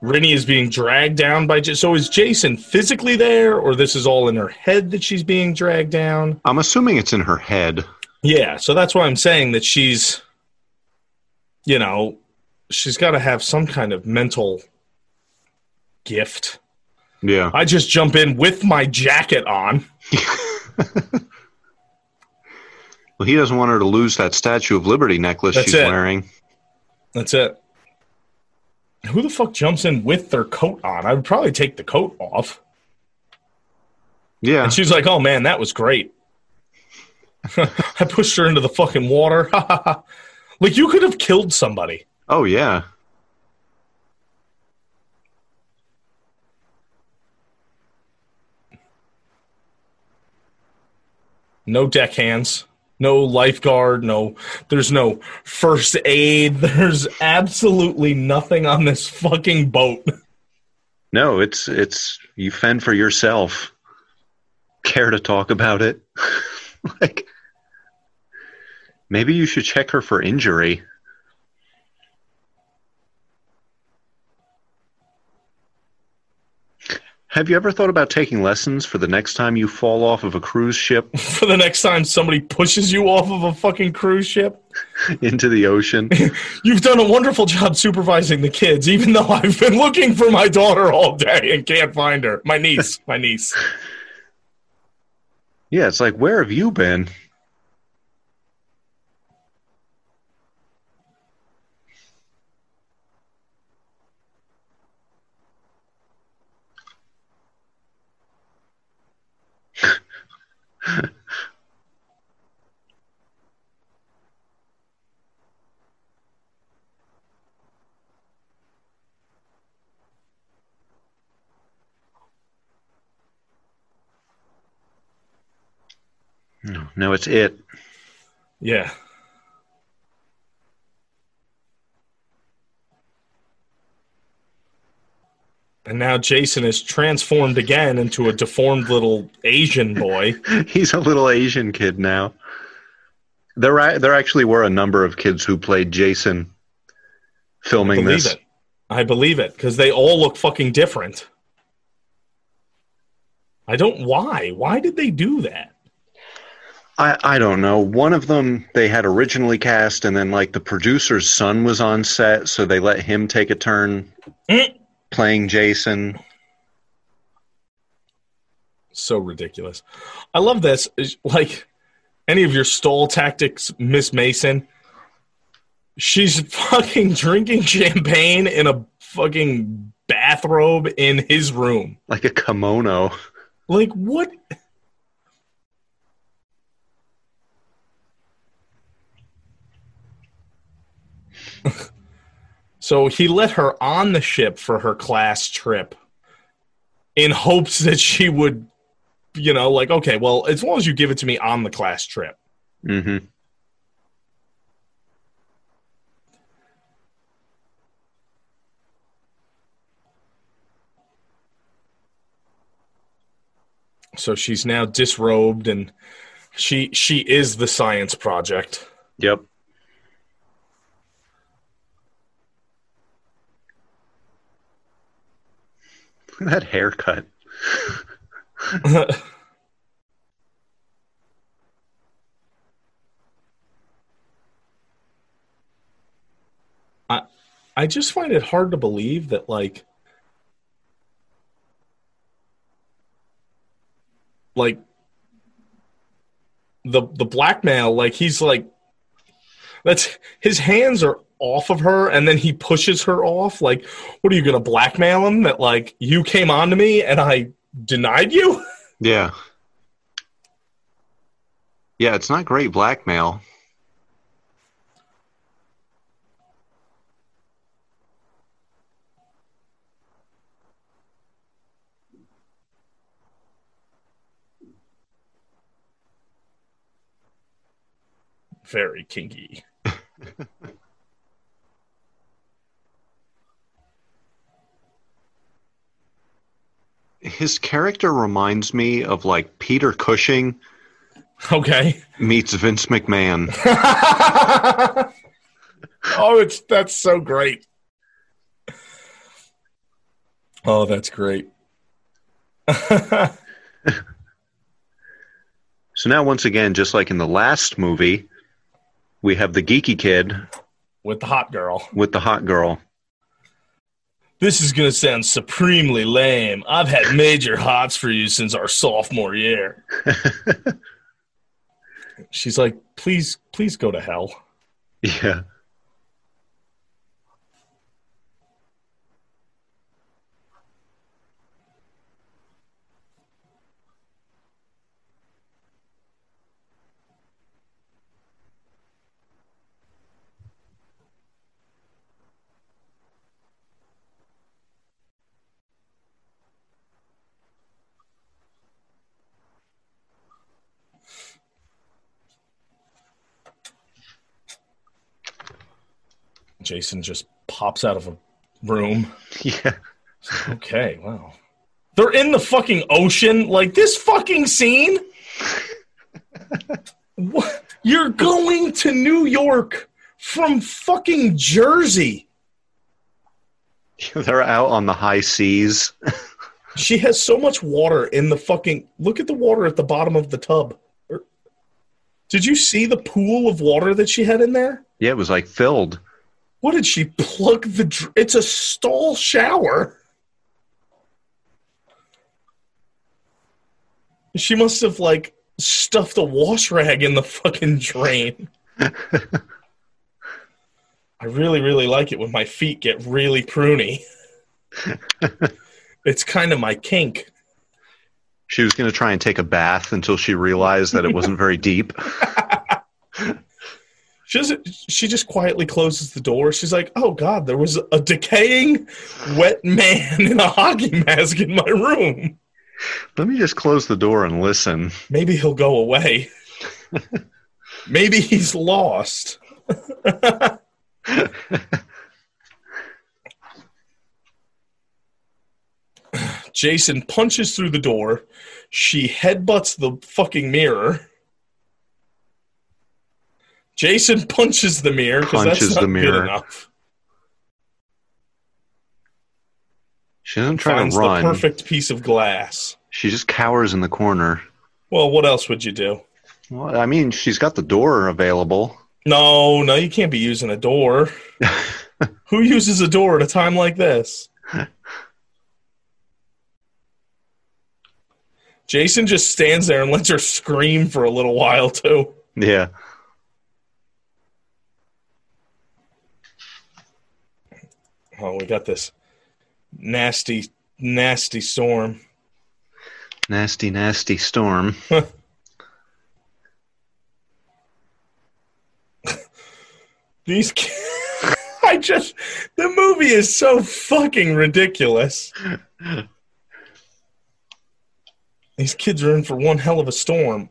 Rennie is being dragged down by. J- So is Jason physically there, or this is all in her head that she's being dragged down? I'm assuming it's in her head. Yeah, so that's why I'm saying that she's, you know, she's got to have some kind of mental gift. Yeah. I just jump in with my jacket on. Well, he doesn't want her to lose that Statue of Liberty necklace That's she's it. wearing. That's it. Who the fuck jumps in with their coat on? I would probably take the coat off. Yeah. And she's like, "Oh man, that was great." I pushed her into the fucking water. like you could have killed somebody. Oh, yeah. No deckhands, no lifeguard, no there's no first aid. There's absolutely nothing on this fucking boat. No, it's it's you fend for yourself. Care to talk about it? like maybe you should check her for injury. Have you ever thought about taking lessons for the next time you fall off of a cruise ship For the next time somebody pushes you off of a fucking cruise ship, into the ocean? you've done a wonderful job supervising the kids, even though I've been looking for my daughter all day and can't find her. My niece, my niece. Yeah, it's like, where have you been? No, it's it. Yeah. And now Jason is transformed again into a deformed little Asian boy. He's a little Asian kid now. There, there actually were a number of kids who played Jason filming believe this. it. I believe it because they all look fucking different. I don't. Why? Why did they do that? I, I don't know. One of them they had originally cast, and then like the producer's son was on set, so they let him take a turn Mm. playing Jason. So ridiculous. I love this. Like any of your stall tactics, Miss Mason. She's fucking drinking champagne in a fucking bathrobe in his room. Like a kimono. Like what? So he let her on the ship for her class trip in hopes that she would, you know, like, okay, well, as long as you give it to me on the class trip. hmm So she's now disrobed and she she is the science project. Yep. Look at that haircut. I I just find it hard to believe that like like the the blackmail like he's like that's his hands are off of her and then he pushes her off like what are you going to blackmail him that like you came on to me and I denied you Yeah. Yeah, it's not great blackmail. very kinky His character reminds me of like Peter Cushing okay meets Vince McMahon. oh, it's that's so great. Oh, that's great. So now, once again, just like in the last movie, we have the geeky kid With the hot girl. with the hot girl. This is going to sound supremely lame. I've had major hots for you since our sophomore year. She's like, please, please go to hell. Yeah. Jason just pops out of a room. Yeah. Okay, wow. They're in the fucking ocean. Like this fucking scene. what? You're going to New York from fucking Jersey. They're out on the high seas. She has so much water in the fucking. Look at the water at the bottom of the tub. Er, Did you see the pool of water that she had in there? Yeah, it was like filled. What did she plug the? dr- It's a stall shower. She must have like stuffed a wash rag in the fucking drain. I really, really like it when my feet get really pruny. it's kind of my kink. She was going to try and take a bath until she realized that it wasn't very deep. She doesn't, she just quietly closes the door. She's like, "Oh God, there was a decaying, wet man in a hockey mask in my room. Let me just close the door and listen. Maybe he'll go away. Maybe he's lost." Jason punches through the door. She headbutts the fucking mirror. Jason punches the mirror because that's Punches not the good mirror. enough. She doesn't try finds to run. the perfect piece of glass. She just cowers in the corner. Well, what else would you do? Well, I mean, she's got the door available. No, no, you can't be using a door. Who uses a door at a time like this? Jason just stands there and lets her scream for a little while too. Yeah. Oh, we got this nasty, nasty storm. Nasty, nasty storm. These, ki- I just, the movie is so fucking ridiculous. These kids are in for one hell of a storm.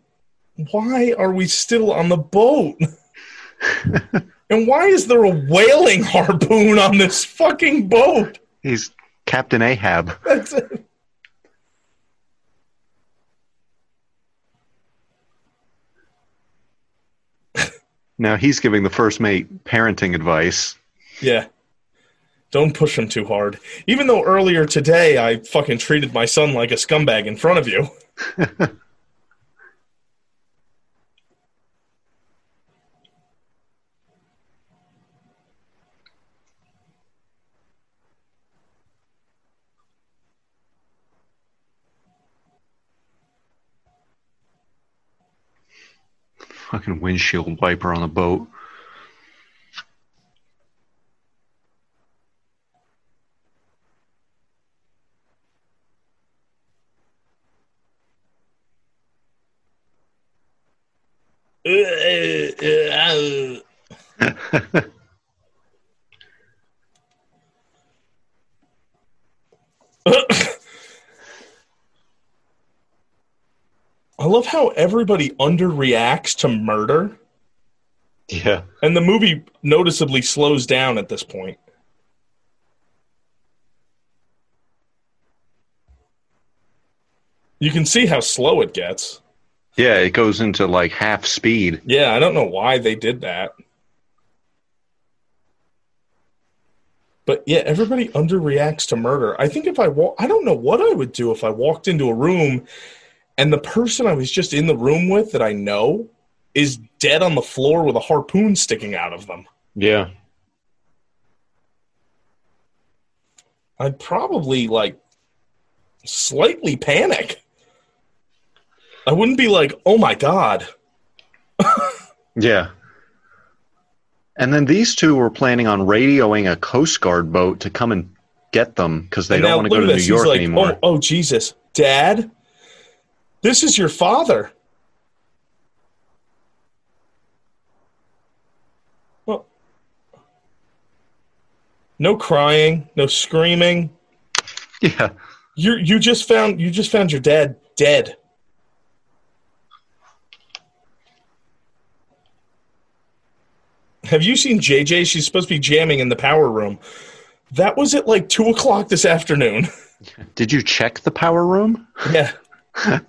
Why are we still on the boat? and why is there a whaling harpoon on this fucking boat? He's Captain Ahab. That's it. Now he's giving the first mate parenting advice. Yeah. Don't push him too hard. Even though earlier today I fucking treated my son like a scumbag in front of you. Fucking windshield wiper on the boat. I love how everybody underreacts to murder, Yeah. and the movie noticeably slows down at this point. You can see how slow it gets. Yeah, it goes into like half speed. Yeah, I don't know why they did that. But yeah, everybody underreacts to murder. I think if I walk, I don't know what I would do if I walked into a room and the person I was just in the room with that I know is dead on the floor with a harpoon sticking out of them. Yeah. I'd probably like slightly panic. I wouldn't be like, "Oh my god." Yeah. And then these two were planning on radioing a Coast Guard boat to come and get them because they And don't want to go to New. York like, anymore. Oh, oh Jesus, Dad, this is your father. Well, no crying, no screaming. Yeah. You you just found you just found your dad dead. Have you seen JJ? She's supposed to be jamming in the power room. That was at like two o'clock this afternoon. Did you check the power room? Yeah. So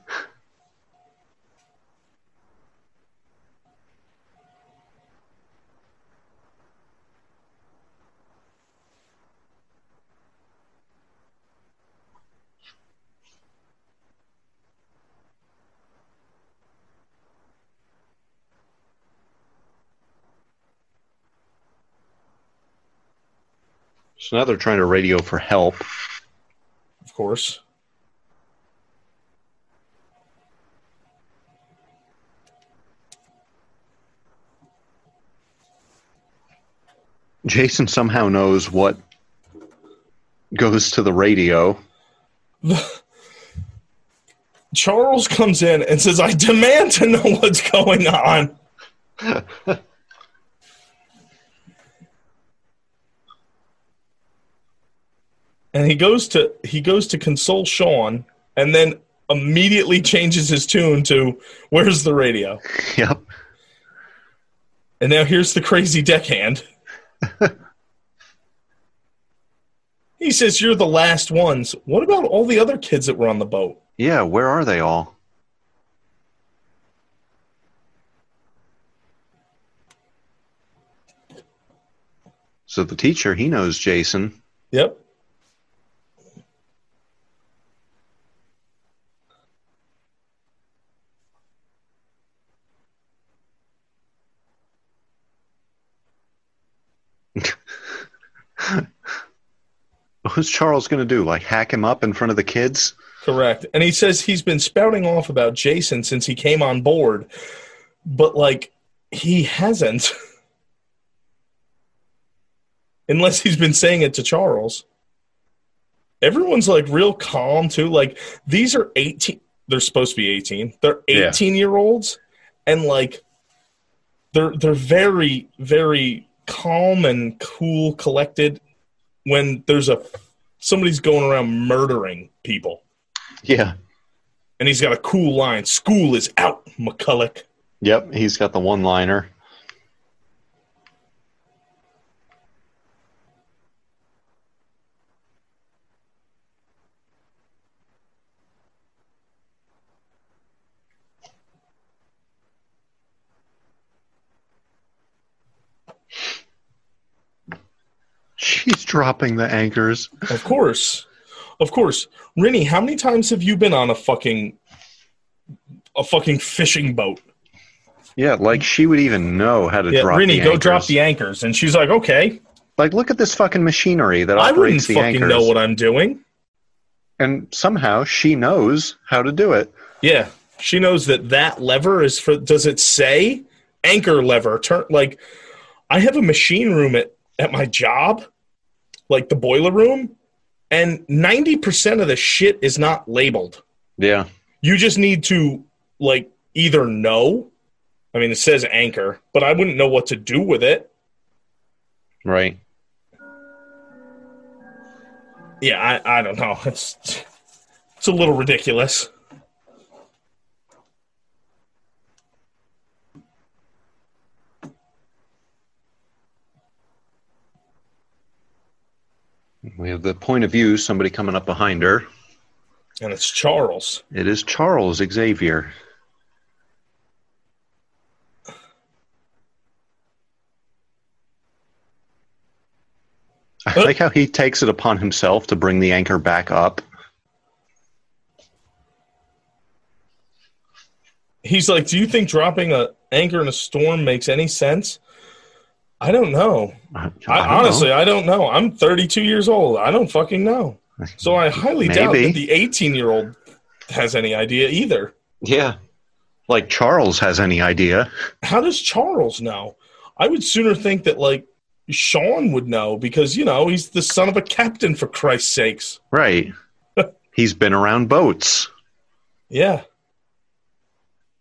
now they're trying to radio for help. Of course. Jason somehow knows what goes to the radio. Charles comes in and says, I demand to know what's going on. and he goes to he goes to console Sean and then immediately changes his tune to where's the radio? Yep. And now here's the crazy deckhand. He says you're the last ones. What about all the other kids that were on the boat? Yeah, where are they all? So the teacher, he knows Jason. Yep. What's Charles going to do? Like hack him up in front of the kids? Correct. And he says he's been spouting off about Jason since he came on board, but like he hasn't. Unless he's been saying it to Charles. Everyone's like real calm too. Like these are 18 they're supposed to be 18. They're Yeah. 18 year olds and like they're they're very very calm and cool collected when there's a somebody's going around murdering people Yeah. and he's got a cool line school is out mcculloch Yep, he's got the one liner. She's dropping the anchors. of course. Of course. Rennie, how many times have you been on a fucking a fucking fishing boat? Yeah, like she would even know how to yeah drop Rennie, the go anchors. drop the anchors. And she's like okay. Like, look at this fucking machinery that i wouldn't the fucking anchors. know what i'm doing. And somehow she knows how to do it. yeah. She knows that that lever is for does it say? Anchor lever. Turn like i have a machine room at at my job like the boiler room and 90% of the shit is not labeled Yeah. you just need to like either know i mean it says anchor but i wouldn't know what to do with it Right. yeah i, I don't know it's it's a little ridiculous We have the point of view, somebody coming up behind her. and it's charles It is Charles Xavier. I like how he takes it upon himself to bring the anchor back up. he's like do you think dropping a anchor in a storm makes any sense i don't know I, I, honestly know. i don't know i'm 32 years old i don't fucking know so i highly doubt that the 18 year old has any idea either yeah. Like Charles has any idea. how does Charles know? I would sooner think that like Sean would know because you know he's the son of a captain for Christ's sakes. Right. He's been around boats. Yeah.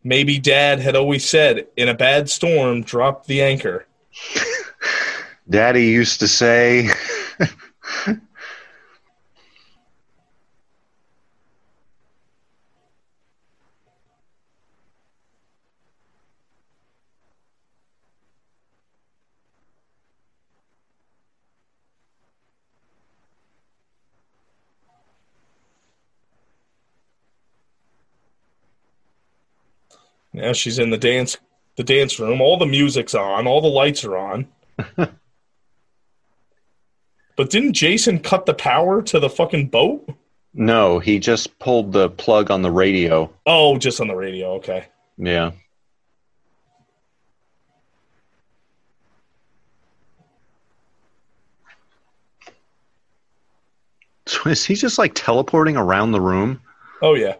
Maybe Dad had always said, "In a bad storm, drop the anchor." Daddy used to say. now she's in the dance the dance room. All the music's on. All the lights are on. but didn't Jason cut the power to the fucking boat? No, he just pulled the plug on the radio. Oh, just on the radio. Okay. Yeah. So is he just like teleporting around the room? Oh yeah.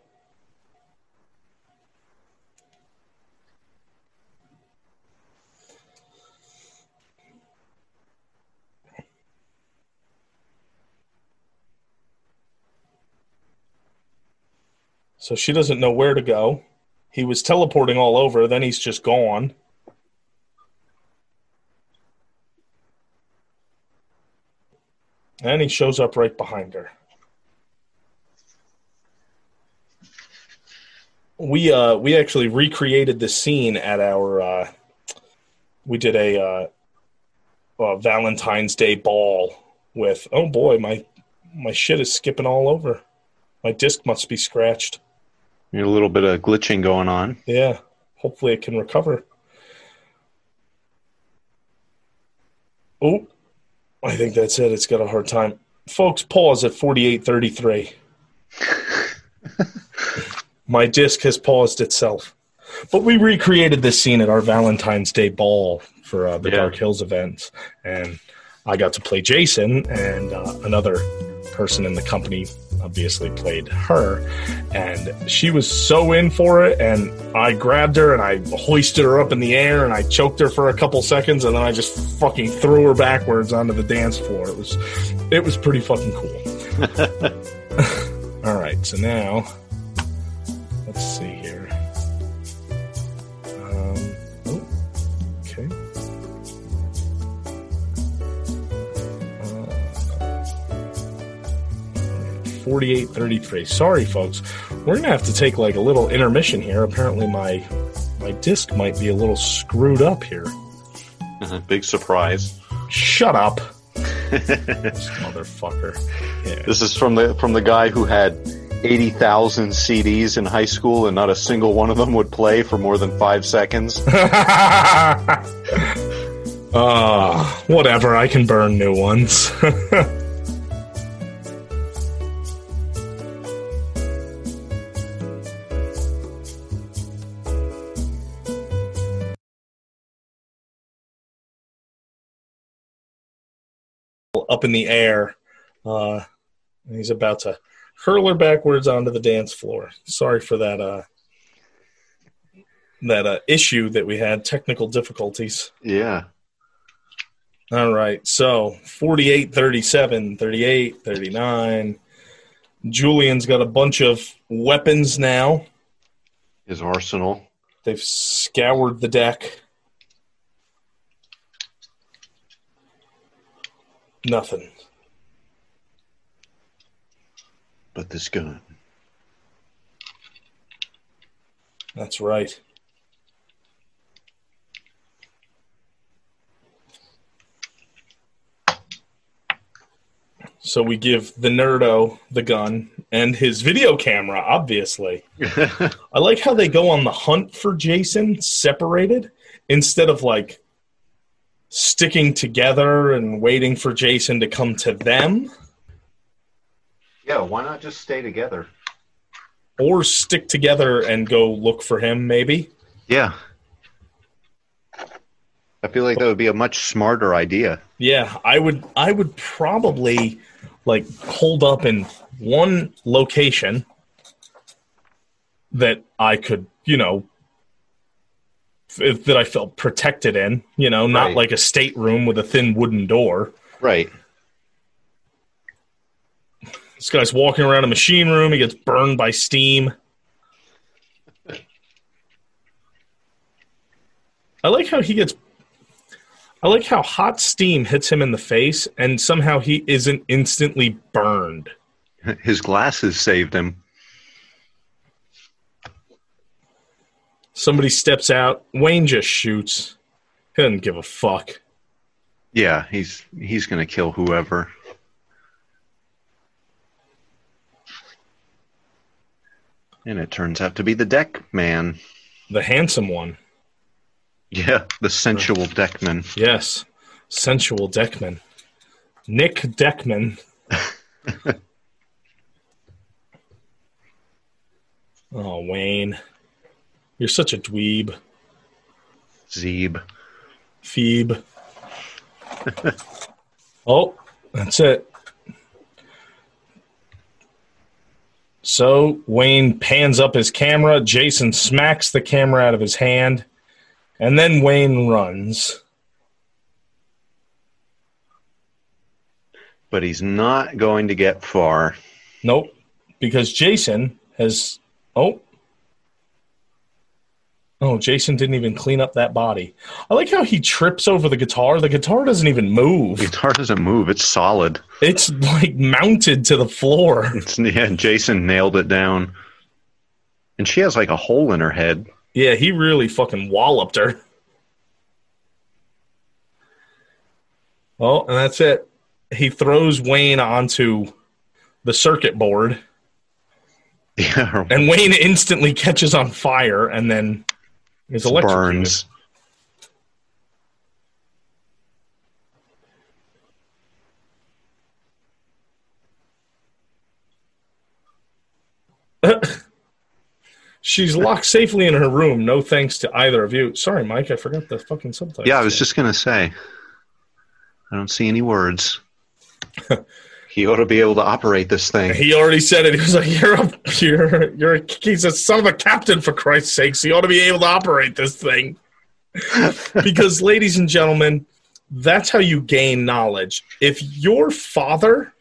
So she doesn't know where to go. He was teleporting all over, then he's just gone. And he shows up right behind her. We uh we actually recreated the scene at our uh we did a uh, Valentine's Day ball with oh boy, my my shit is skipping all over. My disc must be scratched. A little bit of glitching going on. Yeah. Hopefully it can recover. Oh, I think that's it. It's got a hard time. Folks, pause at 4833. My disc has paused itself. But we recreated this scene at our Valentine's Day ball for uh, the Yeah. Dark Hills event. And I got to play Jason, and uh, another person in the company obviously played her. And she was so in for it. And I grabbed her and I hoisted her up in the air and I choked her for a couple seconds. And then I just fucking threw her backwards onto the dance floor. It was, it was pretty fucking cool. All right. So now, let's see here. 4833. Sorry, folks. We're going to have to take like a little intermission here. Apparently, my my disc might be a little screwed up here. Uh-huh. Big surprise. Shut up. motherfucker. Yeah. This is from the from the guy who had 80,000 CDs in high school and not a single one of them would play for more than 5 seconds. Ah, uh, whatever. I can burn new ones. Up in the air. Uh, and he's about to hurl her backwards onto the dance floor. Sorry for that. Uh, that uh, issue that we had, technical difficulties. yeah. All right. So 48, 37, 38, 39. Julian's got a bunch of weapons now. His arsenal. They've scoured the deck. Nothing. But this gun. That's right. So we give the nerdo the gun and his video camera, obviously. I like how they go on the hunt for Jason separated instead of like sticking together and waiting for Jason to come to them yeah, why not just stay together? or stick together and go look for him, maybe. Yeah. I feel like that would be a much smarter idea. Yeah, I would I would probably like hold up in one location that I could, you know, f- that I felt protected in, you know, not Right. like a stateroom with a thin wooden door. Right. This guy's walking around a machine room, he gets burned by steam. I like how he gets I like how hot steam hits him in the face and somehow he isn't instantly burned. His glasses saved him. Somebody steps out, Wayne just shoots. He doesn't give a fuck. Yeah, he's he's gonna kill whoever. And it turns out to be the deck man. The handsome one. Yeah, the sensual Deckman. Yes. Sensual Deckman. Nick Deckman. oh, Wayne. You're such a dweeb. Zeeb. Phoebe. oh, that's it. So Wayne pans up his camera. Jason smacks the camera out of his hand. And then Wayne runs. But he's not going to get far. Nope. Because Jason has. Oh. Oh, Jason didn't even clean up that body. I like how he trips over the guitar. The guitar doesn't even move. The guitar doesn't move. It's solid. It's like mounted to the floor. It's, yeah, Jason nailed it down. And she has like a hole in her head. Yeah, he really fucking walloped her. Oh, and that's it. He throws Wayne onto the circuit board, Yeah, and Wayne instantly catches on fire and then is electrocuted. burns. She's locked safely in her room. No thanks to either of you. Sorry, Mike, I forgot the fucking subtitle. Yeah, I was just gonna say. I don't see any words. he ought to be able to operate this thing. He already said it. He was like, "You're a, you're, you're." A, he's a son of a captain, for Christ's sakes. He ought to be able to operate this thing. because, ladies and gentlemen, that's how you gain knowledge. If your father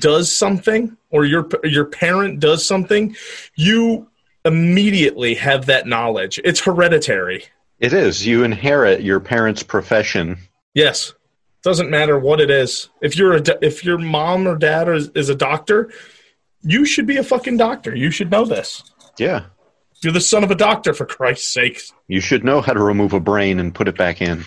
does something, or your your parent does something, you immediately have that knowledge. It's hereditary. It is. You inherit your parents' profession. Yes. Doesn't matter what it is. If you're a, if your mom or dad is, is a doctor, you should be a fucking doctor. You should know this. Yeah. You're the son of a doctor, for Christ's sake. You should know how to remove a brain and put it back in.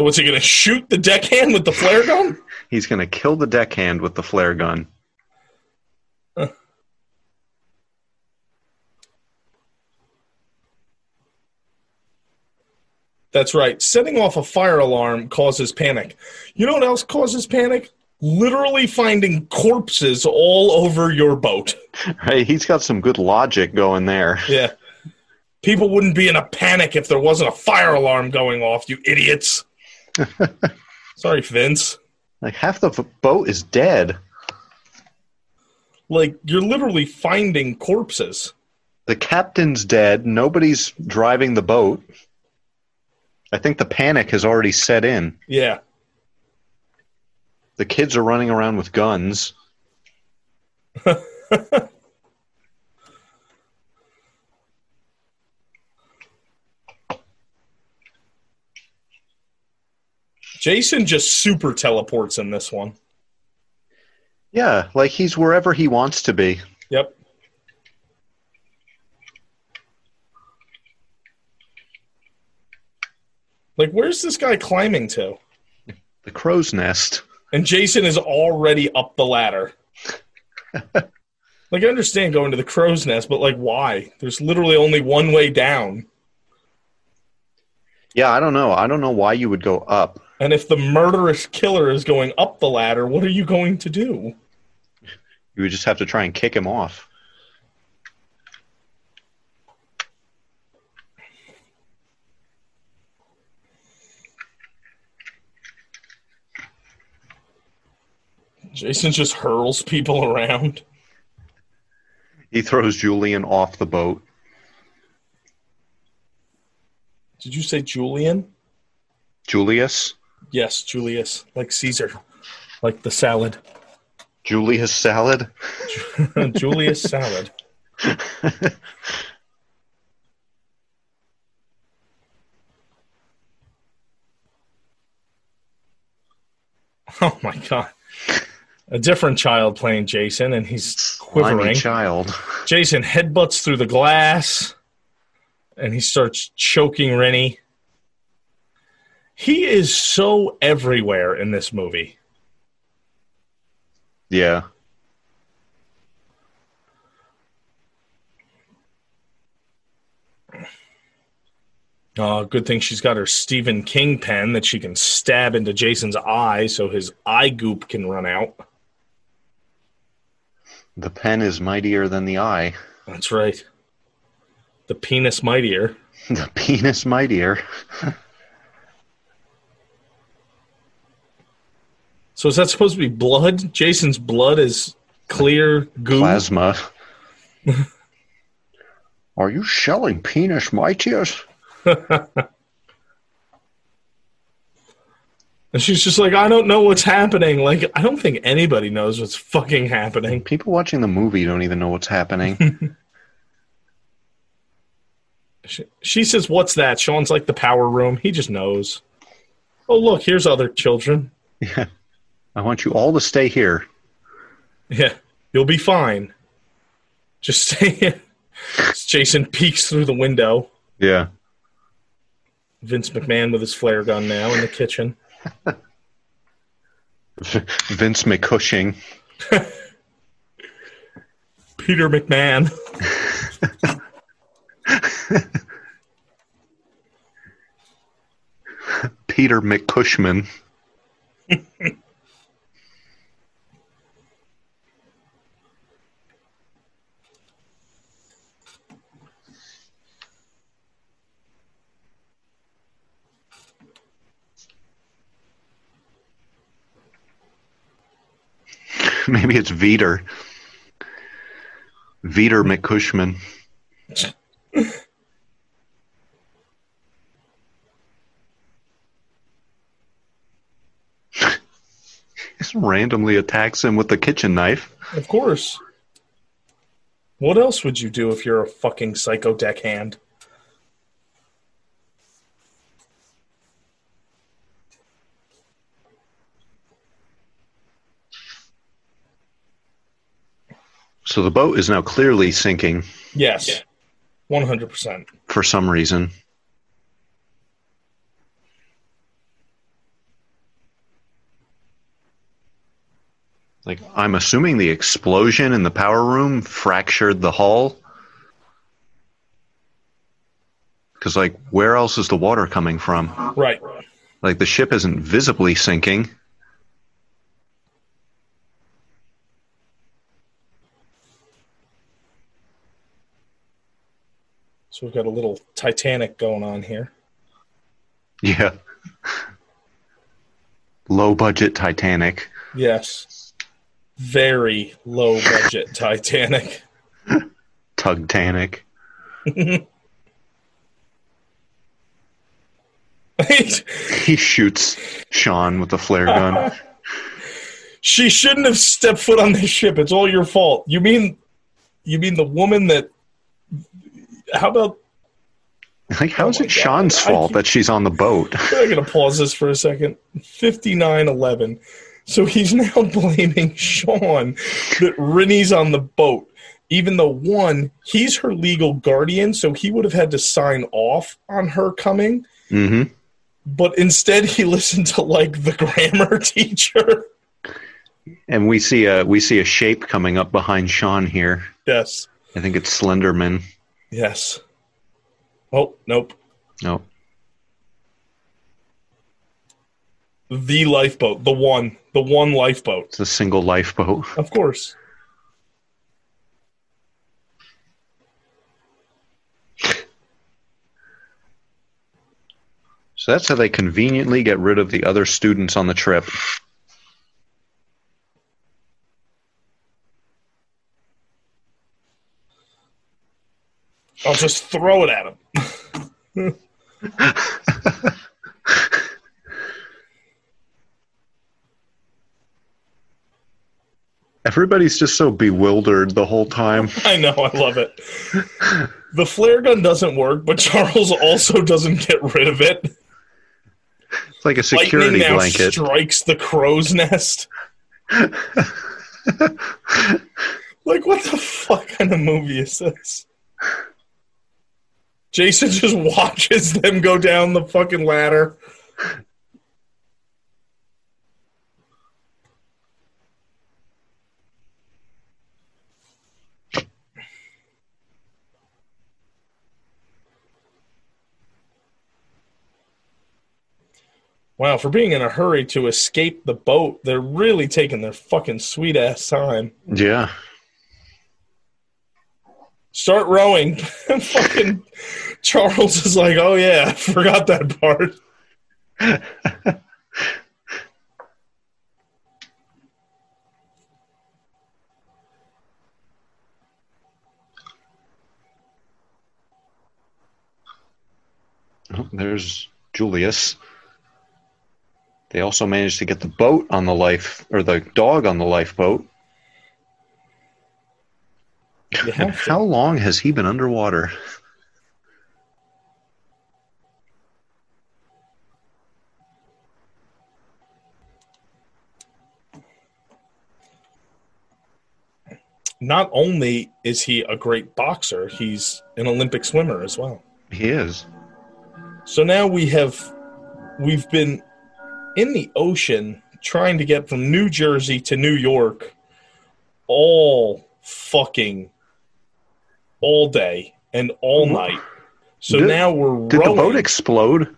So what's he gonna shoot the deckhand with the flare gun? He's going to kill the deckhand with the flare gun. That's right. Setting off a fire alarm causes panic. You know what else causes panic? Literally finding corpses all over your boat. Hey, he's got some good logic going there. Yeah. People wouldn't be in a panic if there wasn't a fire alarm going off, you idiots. Sorry, Vince. Like half the boat is dead. Like, you're literally finding corpses. The captain's dead. Nobody's driving the boat. I think the panic has already set in. Yeah. The kids are running around with guns. Jason just super teleports in this one. Yeah, like he's wherever he wants to be. Yep. Like, where's this guy climbing to? The crow's nest. And Jason is already up the ladder. like, I understand going to the crow's nest, but like, why? There's literally only one way down. Yeah, I don't know. I don't know why you would go up. And if the murderous killer is going up the ladder, what are you going to do? You would just have to try and kick him off. Jason just hurls people around. He throws Julian off the boat. Did you say Julian? Julius? Yes, Julius, like Caesar, like the salad. Julius salad? Julius salad. Oh my god. a different child playing Jason, and he's Slimy quivering. child. Jason headbutts through the glass, and he starts choking Rennie. He is so everywhere in this movie. Yeah. Uh, good thing she's got her Stephen King pen that she can stab into Jason's eye so his eye goop can run out. The pen is mightier than the eye. That's right. The penis mightier. The penis mightier. So is that supposed to be blood? Jason's blood is clear goo. Plasma. Are you shelling penis mightiers? And she's just like, I don't know what's happening. Like, I don't think anybody knows what's fucking happening. People watching the movie don't even know what's happening. She, she says, What's that? Sean's like the power room. He just knows. Oh, look, here's other children. yeah. I want you all to stay here. Yeah, you'll be fine. Just stay here. Jason peeks through the window. Yeah. Vince McMahon with his flare gun now in the kitchen. Vince McCushing. Peter McMahon. Peter McCushman. Maybe it's Veter. Veter McCushman. Just randomly attacks him with a kitchen knife. Of course. What else would you do if you're a fucking psycho deckhand? So the boat is now clearly sinking Yes. 100%. for some reason. Like, I'm assuming the explosion in the power room fractured the hull. Because, like, where else is the water coming from? Right. Like, the ship isn't visibly sinking. So we've got a little Titanic going on here. Yeah. Low budget Titanic. Yes. Very low budget Titanic. Tugtanic. He shoots Sean with a flare gun. she shouldn't have stepped foot on this ship. It's all your fault. You mean you mean the woman that how about Like, how is my it. Sean's fault keep- that she's on the boat? I'm gonna pause this for a second. Fifty-nine eleven. So he's now blaming Sean that Rennie's on the boat, even though one, he's her legal guardian, so he would have had to sign off on her coming. hmm But instead, he listened to like the grammar teacher. And we see a we see a shape coming up behind Sean here. Yes, I think it's Slenderman. Yes. Oh nope, No, the lifeboat, the one, the one lifeboat. it's a single lifeboat. Of course. So that's how they conveniently get rid of the other students on the trip. I'll just throw it at him. Everybody's just so bewildered the whole time. I know, I love it. The flare gun doesn't work, but Charles also doesn't get rid of it. It's like a security Lightning now blanket. strikes the crow's nest. like, what the fuck kind of movie is this? Jason just watches them go down the fucking ladder. Wow, for being in a hurry to escape the boat, they're really taking their fucking sweet ass time. Yeah. Start rowing. fucking Charles is like, oh yeah, I forgot that part. Oh, there's Julius. They also managed to get the boat on the life, or the dog on the lifeboat. You And have to. How long has he been underwater? Not only is he a great boxer, he's an Olympic swimmer as well. He is. So now we have we've been in the ocean trying to get from New Jersey to New York all fucking all day and all mm-hmm. night. So Did- now we're Did rowing. the boat explode?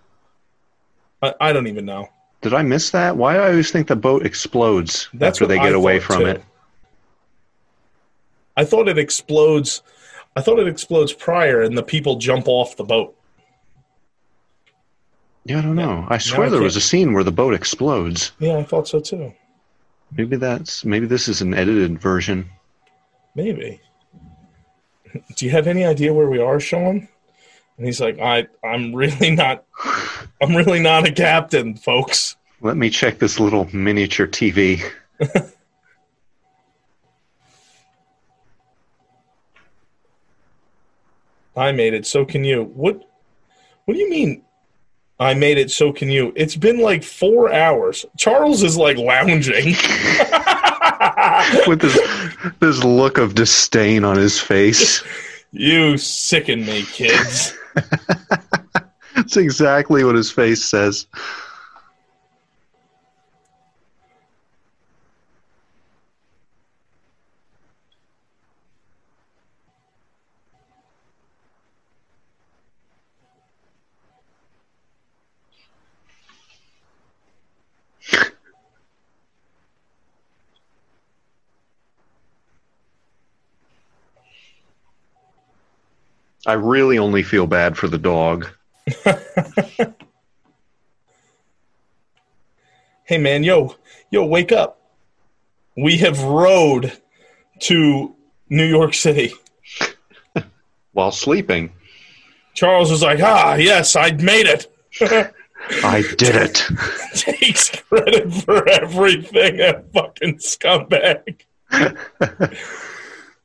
I, I don't even know. Did I miss that? Why do I always think the boat explodes That's after they I get away from too. it? I thought it explodes. I thought it explodes prior, and the people jump off the boat. Yeah, I don't know. I swear I there was a scene where the boat explodes. Yeah, I thought so too. Maybe that's maybe this is an edited version. Maybe. Do you have any idea where we are, Sean? And he's like, I, I'm really not, I'm really not a captain, folks. Let me check this little miniature TV. I made it. So can you? What? What do you mean? I made it. So can you? It's been like four hours. Charles is like lounging. with this this look of disdain on his face. you sicken me, kids. That's exactly what his face says. I really only feel bad for the dog. hey man, yo, yo, wake up. We have rode to New York City. While sleeping, Charles was like, ah, yes, I made it. I did it. Takes credit for everything, that fucking scumbag.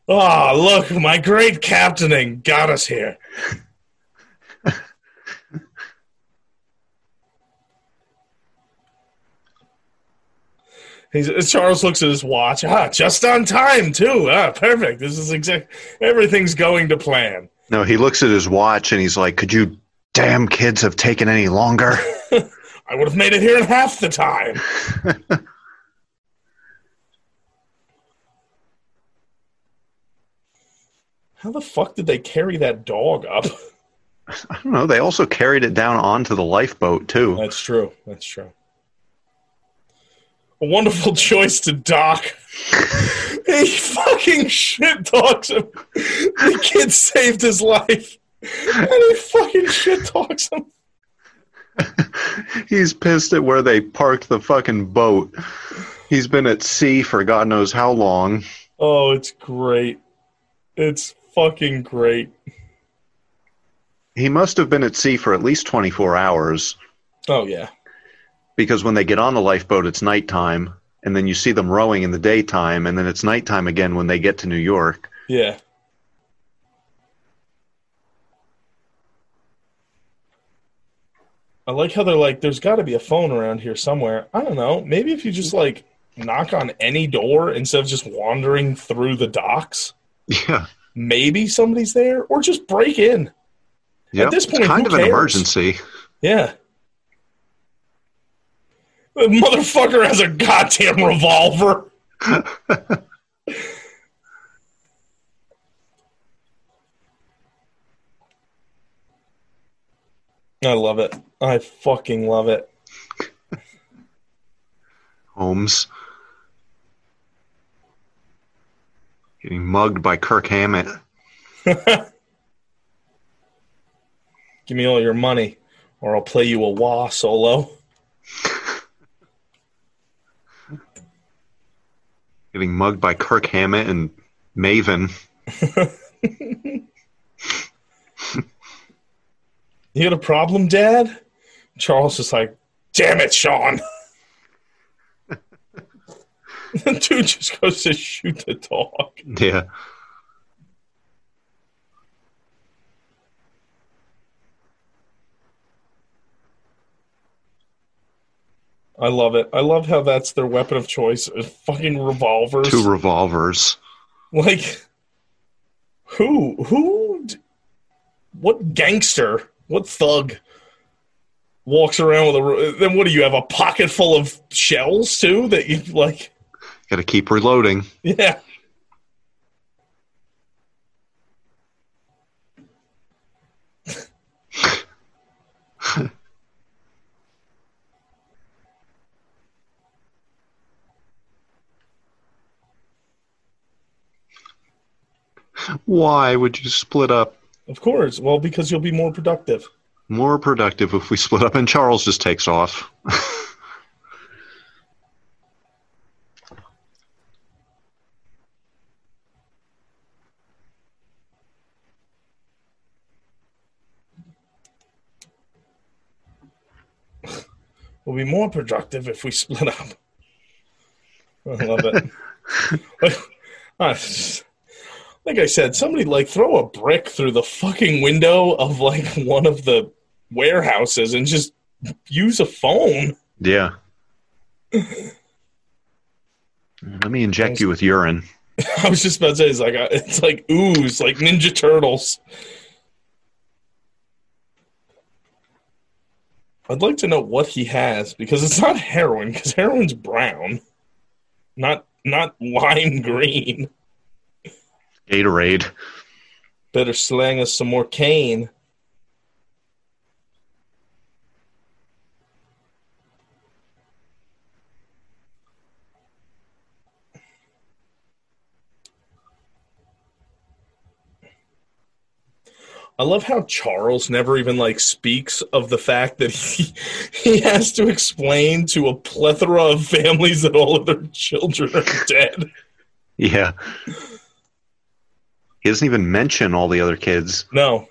Ah, look, my great captaining got us here. He's, Charles looks at his watch. Ah, just on time too. Ah, perfect. This is exact. Everything's going to plan. No, he looks at his watch and he's like, "Could you damn kids have taken any longer?" I would have made it here in half the time. How the fuck did they carry that dog up? I don't know. They also carried it down onto the lifeboat too. That's true. That's true. A wonderful choice to dock. he fucking shit talks him. The kid saved his life. And he fucking shit talks him. He's pissed at where they parked the fucking boat. He's been at sea for God knows how long. Oh, it's great. It's fucking great. He must have been at sea for at least 24 hours Oh, yeah. because when they get on the lifeboat, it's nighttime, and then you see them rowing in the daytime, and then it's nighttime again when they get to New York. Yeah. I like how they're like, there's got to be a phone around here somewhere. I don't know. Maybe if you just like knock on any door instead of just wandering through the docks. Yeah. Maybe somebody's there, or just break in. Yep. this point, it's kind of an emergency. Yeah. The motherfucker has a goddamn revolver. I love it. I fucking love it. Holmes. Getting mugged by Kirk Hammett. Give me all your money, or I'll play you a wah solo. Getting mugged by Kirk Hammett and Maven. You got a problem, Dad? Charles is like, damn it, Sean. The dude just goes to shoot the dog. Yeah. I love it. I love how that's their weapon of choice. Uh, fucking revolvers. Two revolvers. like, who? Who? What gangster? What thug walks around with a? Then what do you have? A pocket full of shells too? That you like? Got to keep reloading. Yeah. Why would you split up? Of course. Well, because you'll be more productive. More productive if we split up and Charles just takes off. We'll be more productive if we split up. I love it. like, uh, like I said, somebody like throw a brick through the fucking window of like one of the warehouses and just use a phone. yeah. Let me inject you with urine. I was just about to say it's like a, it's like ooze, like Ninja Turtles. I'd like to know what he has because it's not heroin because heroin's brown, not not lime green. Gatorade. Better slang us some more cane. I love how Charles never even like speaks of the fact that he he has to explain to a plethora of families that all of their children are dead. Yeah. He doesn't even mention all the other kids. No.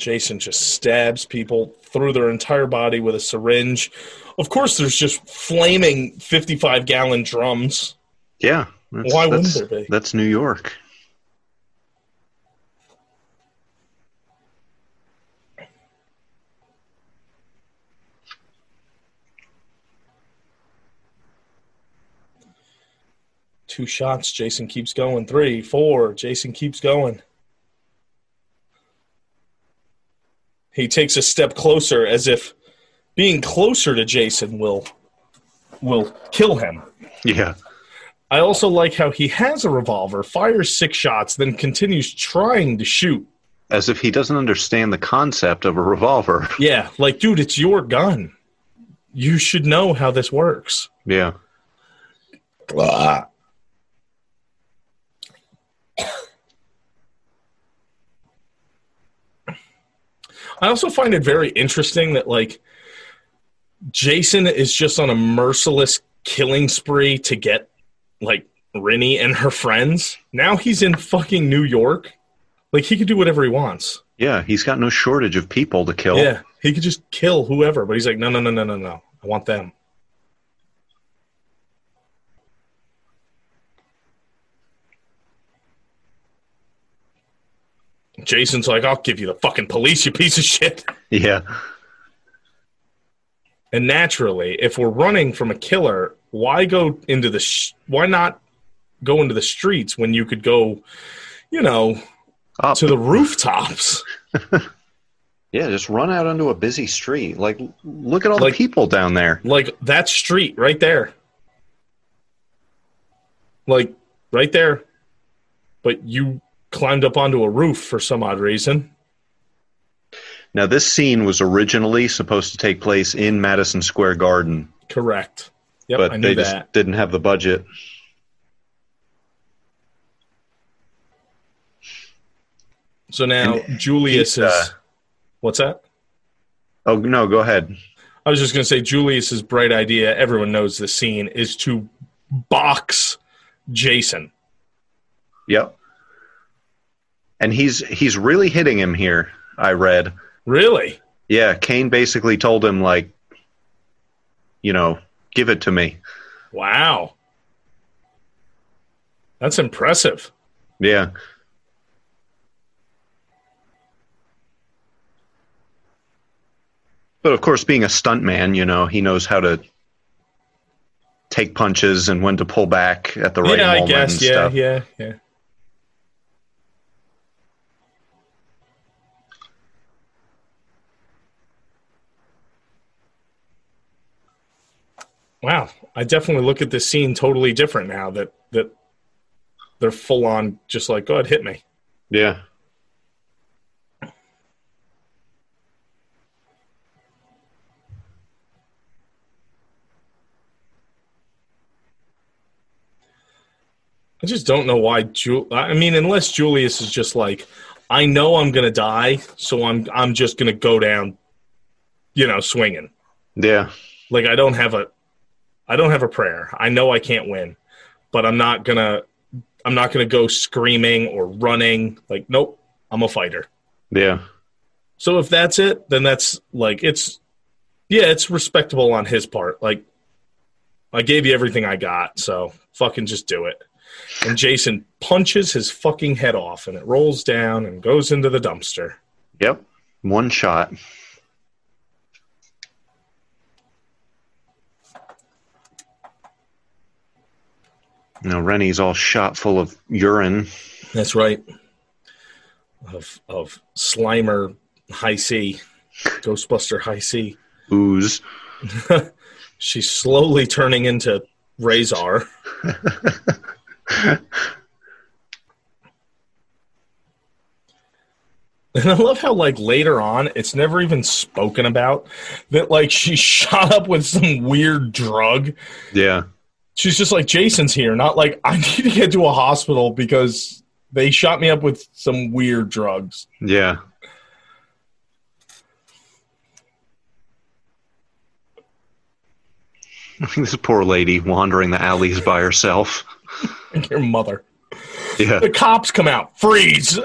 Jason just stabs people through their entire body with a syringe. Of course, there's just flaming 55 gallon drums. Yeah. That's, Why wouldn't there be? That's New York. Two shots. Jason keeps going. Three, four. Jason keeps going. He takes a step closer as if being closer to Jason will will kill him. Yeah. I also like how he has a revolver, fires six shots, then continues trying to shoot. As if he doesn't understand the concept of a revolver. Yeah, like, dude, it's your gun. You should know how this works. Yeah. I also find it very interesting that, like, Jason is just on a merciless killing spree to get, like, Rennie and her friends. Now he's in fucking New York Like he could do whatever he wants. Yeah, he's got no shortage of people to kill. Yeah, he could just kill whoever, but he's like, no, no, no, no, no, no. I want them. Jason's like, I'll give you the fucking police, you piece of shit. Yeah. And naturally, if we're running from a killer, why go into the sh- why not go into the streets when you could go, you know, Up. to the rooftops? yeah, just run out onto a busy street. Like, look at all Like- the people down there. Like that street right there. Like right there. But you climbed up onto a roof for some odd reason. Now, this scene was originally supposed to take place in Madison Square Garden, Correct. Yep, but they that. just didn't have the budget. So now And Julius is uh, What's that? Oh no, go ahead. I was just going to say Julius's bright idea, everyone knows the scene, is to box Jason. Yep. And he's he's really hitting him here. I read. Really? Yeah, Kane basically told him like, you know, give it to me. Wow. That's impressive. Yeah. But of course, being a stuntman, you know, he knows how to take punches and when to pull back at the right yeah, I guess. Yeah, yeah, yeah. Wow, I definitely look at this scene totally different now that that they're full on just like, go ahead, hit me. Yeah. I just don't know why. Ju- I mean, unless Julius is just like, I know I'm gonna die, so I'm I'm just gonna go down, you know, swinging. Yeah. Like I don't have a, I don't have a prayer. I know I can't win, but I'm not gonna, I'm not gonna go screaming or running. Like, nope, I'm a fighter. Yeah. So if that's it, then that's like it's, yeah, it's respectable on his part. Like, I gave you everything I got, so fucking just do it. And Jason punches his fucking head off, and it rolls down and goes into the dumpster. Yep. One shot. Now Rennie's all shot full of urine. That's right. Of of Slimer Hi-C, Ghostbuster Hi-C. Ooze. She's slowly turning into Razor. And I love how, like, later on, it's never even spoken about that, like, she shot up with some weird drug. Yeah. She's just like, Jason's here, not like, I need to get to a hospital because they shot me up with some weird drugs. Yeah. this poor lady wandering the alleys by herself. Like your mother. Yeah. The cops come out, freeze.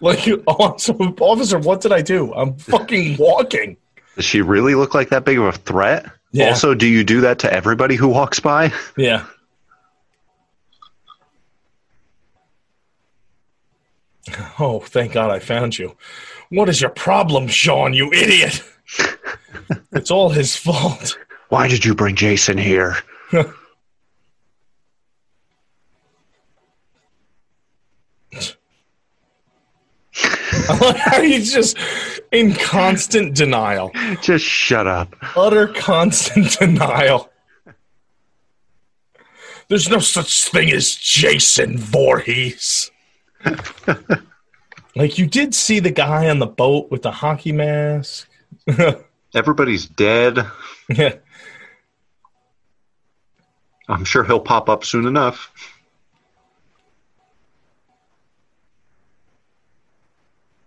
like, officer, what did I do? I'm fucking walking. Does she really look like that big of a threat? Yeah. Also, do you do that to everybody who walks by? Yeah. Oh, thank God I found you. What is your problem, Sean, you idiot? it's all his fault. Why did you bring Jason here? how he's just in constant denial, Just shut up. utter constant denial. There's no such thing as Jason Voorhees. like, you did see the guy on the boat with the hockey mask. Everybody's dead. yeah. I'm sure he'll pop up soon enough.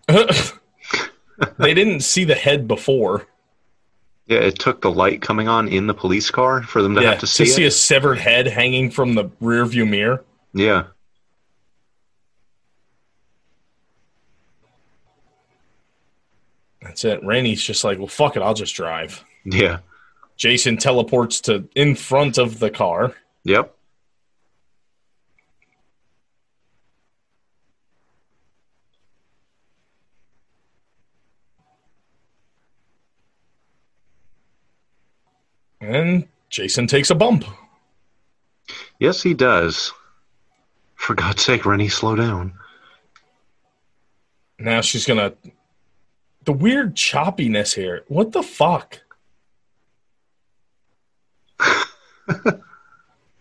they didn't see the head before. Yeah, it took the light coming on in the police car for them to yeah, have to see to see it. a severed head hanging from the rearview mirror. Yeah. That's it. Randy's just like, well, fuck it, I'll just drive. Yeah. Jason teleports to in front of the car. Yep. And Jason takes a bump. Yes, he does. For God's sake, Rennie, slow down. Now she's gonna. The weird choppiness here. What the fuck?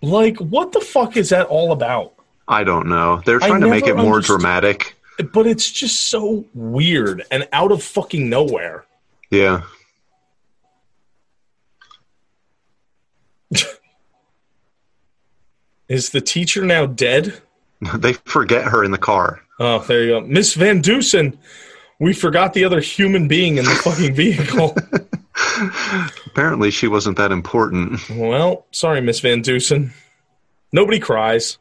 like, what the fuck is that all about? I don't know. They're I trying to make it more understood- dramatic. But it's just so weird and out of fucking nowhere. Yeah. Is the teacher now dead? They forget her in the car. Oh, there you go. Miss Van Deusen. We forgot the other human being in the fucking vehicle. Apparently, she wasn't that important. well, sorry, Miss Van Deusen. Nobody cries.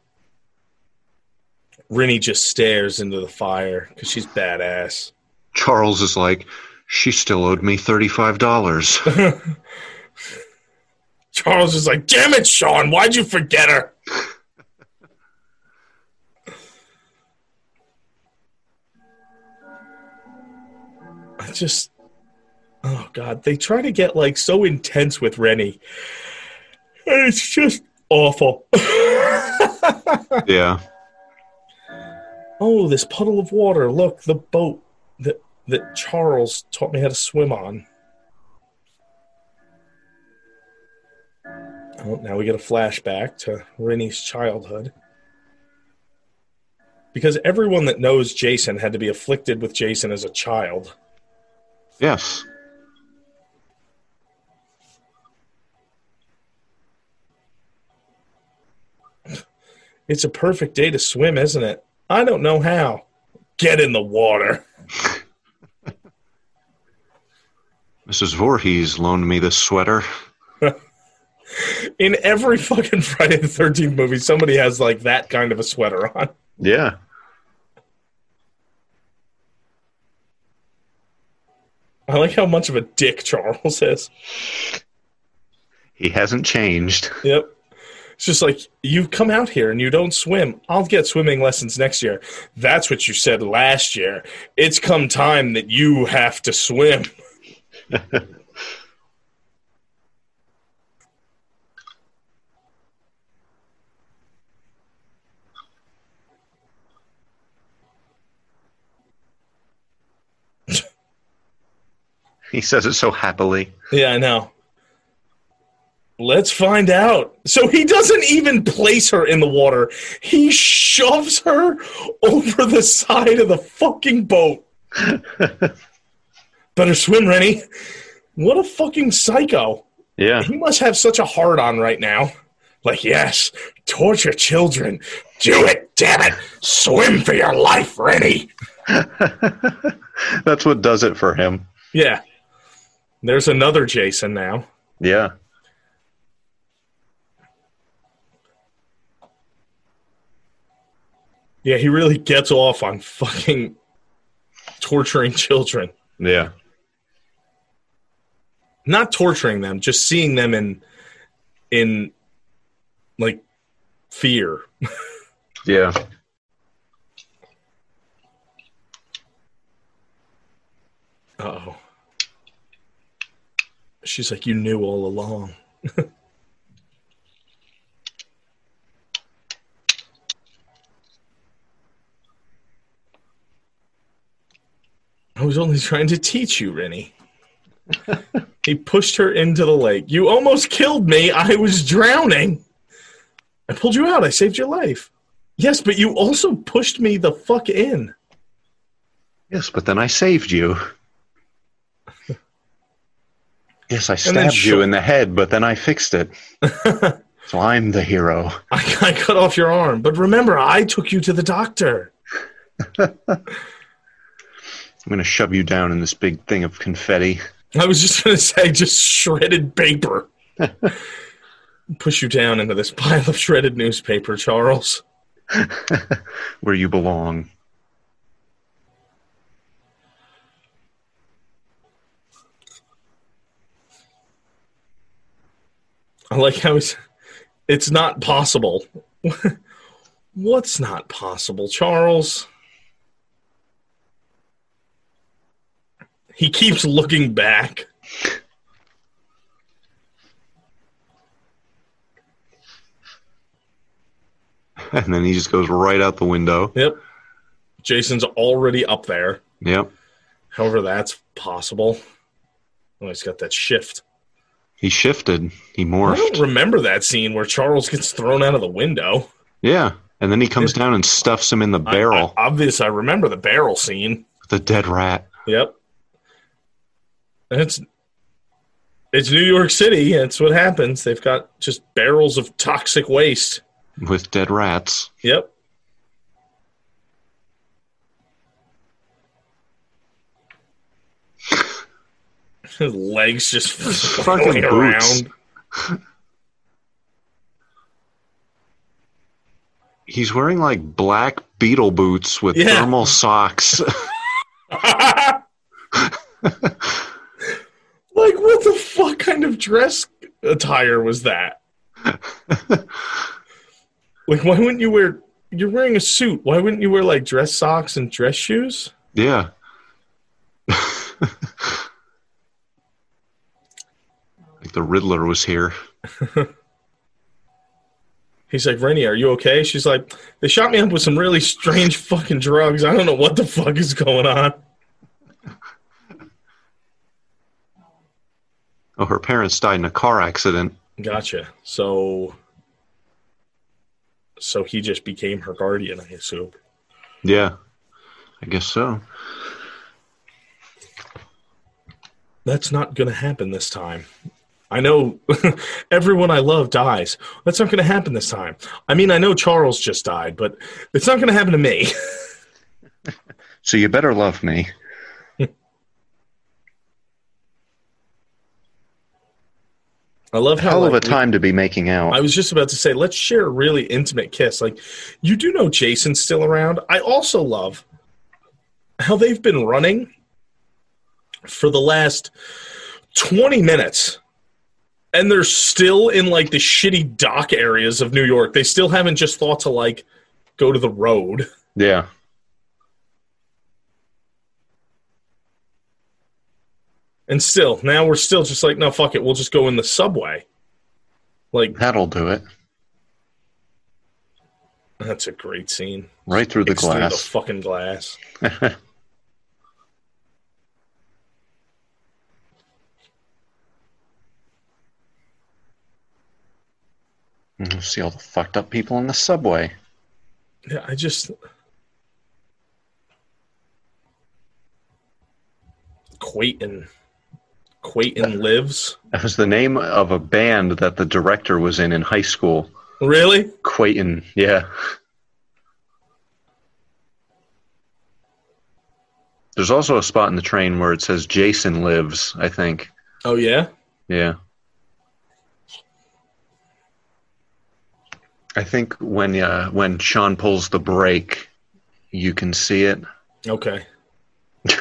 Rennie just stares into the fire because she's badass. Charles is like, she still owed me $35. Charles is like, damn it, Sean, why'd you forget her? I just, oh God, they try to get like so intense with Rennie. It's just awful. yeah. oh, this puddle of water. Look, the boat that, that Charles taught me how to swim on. Oh, now we get a flashback to Rennie's childhood. Because everyone that knows Jason had to be afflicted with Jason as a child. Yes. It's a perfect day to swim, isn't it? I don't know how. Get in the water. Mrs. Voorhees loaned me this sweater. In every fucking Friday the 13th movie, somebody has like that kind of a sweater on. Yeah. I like how much of a dick Charles is. He hasn't changed. Yep. It's just like, you come out here and you don't swim. I'll get swimming lessons next year. That's what you said last year. It's come time that you have to swim. He says it so happily. Yeah, I know. Let's find out. So he doesn't even place her in the water. He shoves her over the side of the fucking boat. Better swim, Rennie. What a fucking psycho. Yeah. He must have such a hard on right now. Like, yes, torture children. Do it, damn it. Swim for your life, Rennie. That's what does it for him. Yeah. There's another Jason now. Yeah. Yeah, he really gets off on fucking torturing children. Yeah. Not torturing them, just seeing them in in like fear. Yeah. Uh-oh. She's like, you knew all along. I was only trying to teach you, Rennie. he pushed her into the lake. You almost killed me. I was drowning. I pulled you out. I saved your life. Yes, but you also pushed me the fuck in. Yes, but then I saved you. Yes, I stabbed sh- you in the head, but then I fixed it. so I'm the hero. I, I cut off your arm, but remember, I took you to the doctor. I'm going to shove you down in this big thing of confetti. I was just going to say, just shredded paper. Push you down into this pile of shredded newspaper, Charles. where you belong. like how he's, it's not possible. What's not possible, Charles? He keeps looking back. And then he just goes right out the window. Yep. Jason's already up there. Yep. However, that's possible. Oh, he's got that shift. He shifted. He I morphed. don't remember that scene where Charles gets thrown out of the window. Yeah. And then he comes down and stuffs him in the barrel. I, obvious, I remember the barrel scene. the dead rat. Yep. It's it's New York City. That's what happens. They've got just barrels of toxic waste. with dead rats. Yep. His legs just fucking boots. around. He's wearing like black beetle boots with Yeah. thermal socks. like what the fuck kind of dress attire was that? like why wouldn't you wear you're wearing a suit. Why wouldn't you wear like dress socks and dress shoes? yeah. like the Riddler was here. He's like, Rennie, are you okay? She's like, they shot me up with some really strange fucking drugs. I don't know what the fuck is going on. Oh, her parents died in a car accident. Gotcha. So, so he just became her guardian, I assume. Yeah. I guess so. That's not going to happen this time. I know everyone I love dies. That's not going to happen this time. I mean, I know Charles just died, but it's not going to happen to me. So you better love me. I love how Hell of a like, we- time to be making out. I was just about to say, let's share a really intimate kiss. Like, you do know Jason's still around. I also love how they've been running for the last 20 minutes. And they're still in like the shitty dock areas of New York. They still haven't just thought to like go to the road. yeah. And still, now we're still just like, no, fuck it. We'll just go in the subway. Like, That'll do it. that's a great scene. Right through the Kicks through the glass. fucking glass. You see all the fucked up people in the subway. Yeah, I just Quayton. Quayton lives. That was the name of a band that the director was in in high school. Really? Quayton, yeah. There's also a spot in the train where it says Jason lives, I think. Oh yeah. Yeah. I think when uh, when Sean pulls the brake, you can see it. Okay.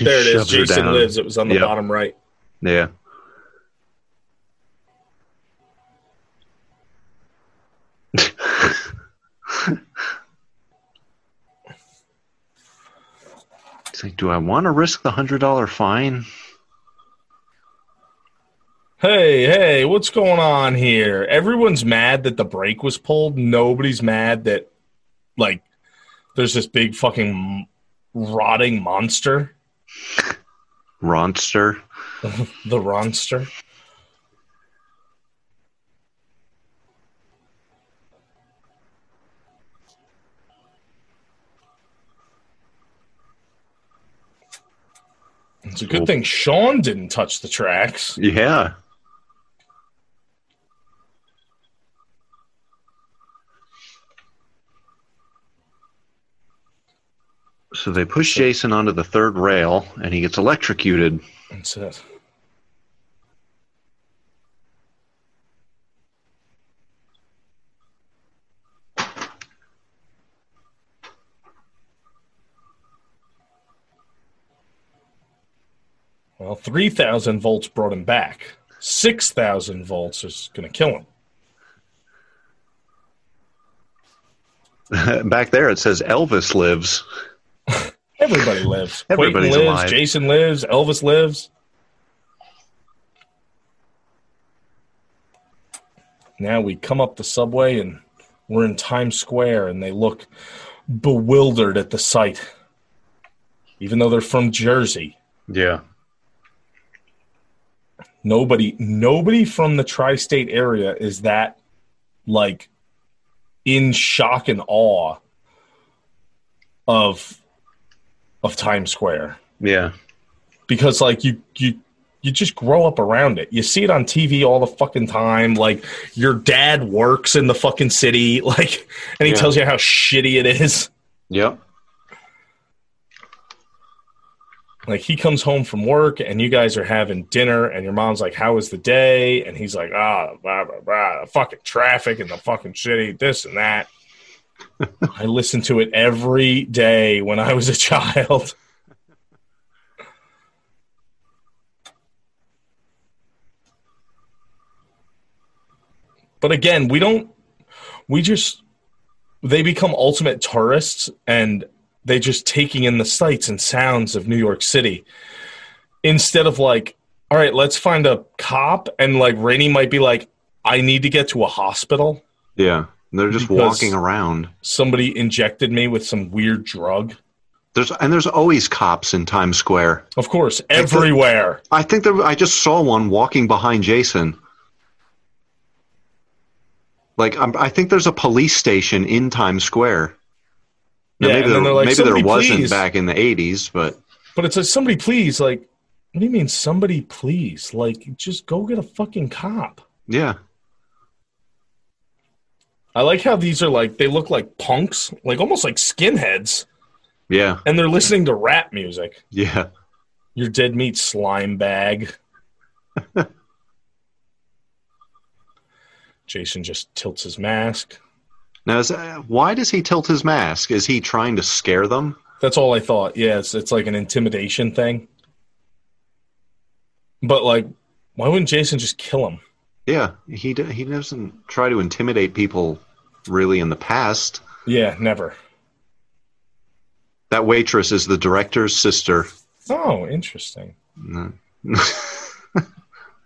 There it is. Jason lives. It was on the Yep. bottom right. Yeah. It's like, do I want to risk the hundred dollar fine? Hey, hey, what's going on here? Everyone's mad that the brake was pulled. Nobody's mad that like there's this big fucking rotting monster, Ronster. the Ronster. It's a good thing Sean didn't touch the tracks. Yeah. So they push Jason onto the third rail and he gets electrocuted. That's it. Well, 3,000 volts brought him back. 6,000 volts is going to kill him. Back there it says Elvis lives. Everybody lives. Everybody's Quentin lives. alive. Jason lives. Elvis lives. Now we come up the subway and we're in Times Square, and they look bewildered at the sight, even though they're from Jersey. Yeah. Nobody, nobody from the tri-state area is that like in shock and awe of of Times Square. Yeah. because like you you you just grow up around it. You see it on TV all the fucking time. Like your dad works in the fucking city, like, and he Yeah. tells you how shitty it is. Yep. Like he comes home from work and you guys are having dinner, and your mom's like, "How was the day?" And he's like, "Ah, blah blah blah, the fucking traffic and the fucking shitty this and that." I listened to it every day when I was a child. But again, we don't. We just they become ultimate tourists and they just taking in the sights and sounds of New York City instead of like, all right, let's find a cop and like Rainey might be like, I need to get to a hospital. Yeah. They're just walking around. Somebody injected me with some weird drug. There's and there's always cops in Times Square. Of course, everywhere. I think there, I just saw one walking behind Jason. Like I'm, I think there's a police station in Times Square. Now, Yeah, maybe there, like, maybe there "Somebody wasn't please." back in the '80s, but But it's like somebody please, like, what do you mean somebody please? Like, just go get a fucking cop. yeah, I like how these are like they look like punks, like almost like skinheads, yeah, and they're listening to rap music. yeah. Your dead meat slime bag. Jason just tilts his mask. Now, is, uh, why does he tilt his mask? Is he trying to scare them? That's all I thought. Yeah, it's, it's like an intimidation thing. But like, why wouldn't Jason just kill him? Yeah, he d- he doesn't try to intimidate people really in the past. Yeah, never. That waitress is the director's sister. Oh, interesting. No.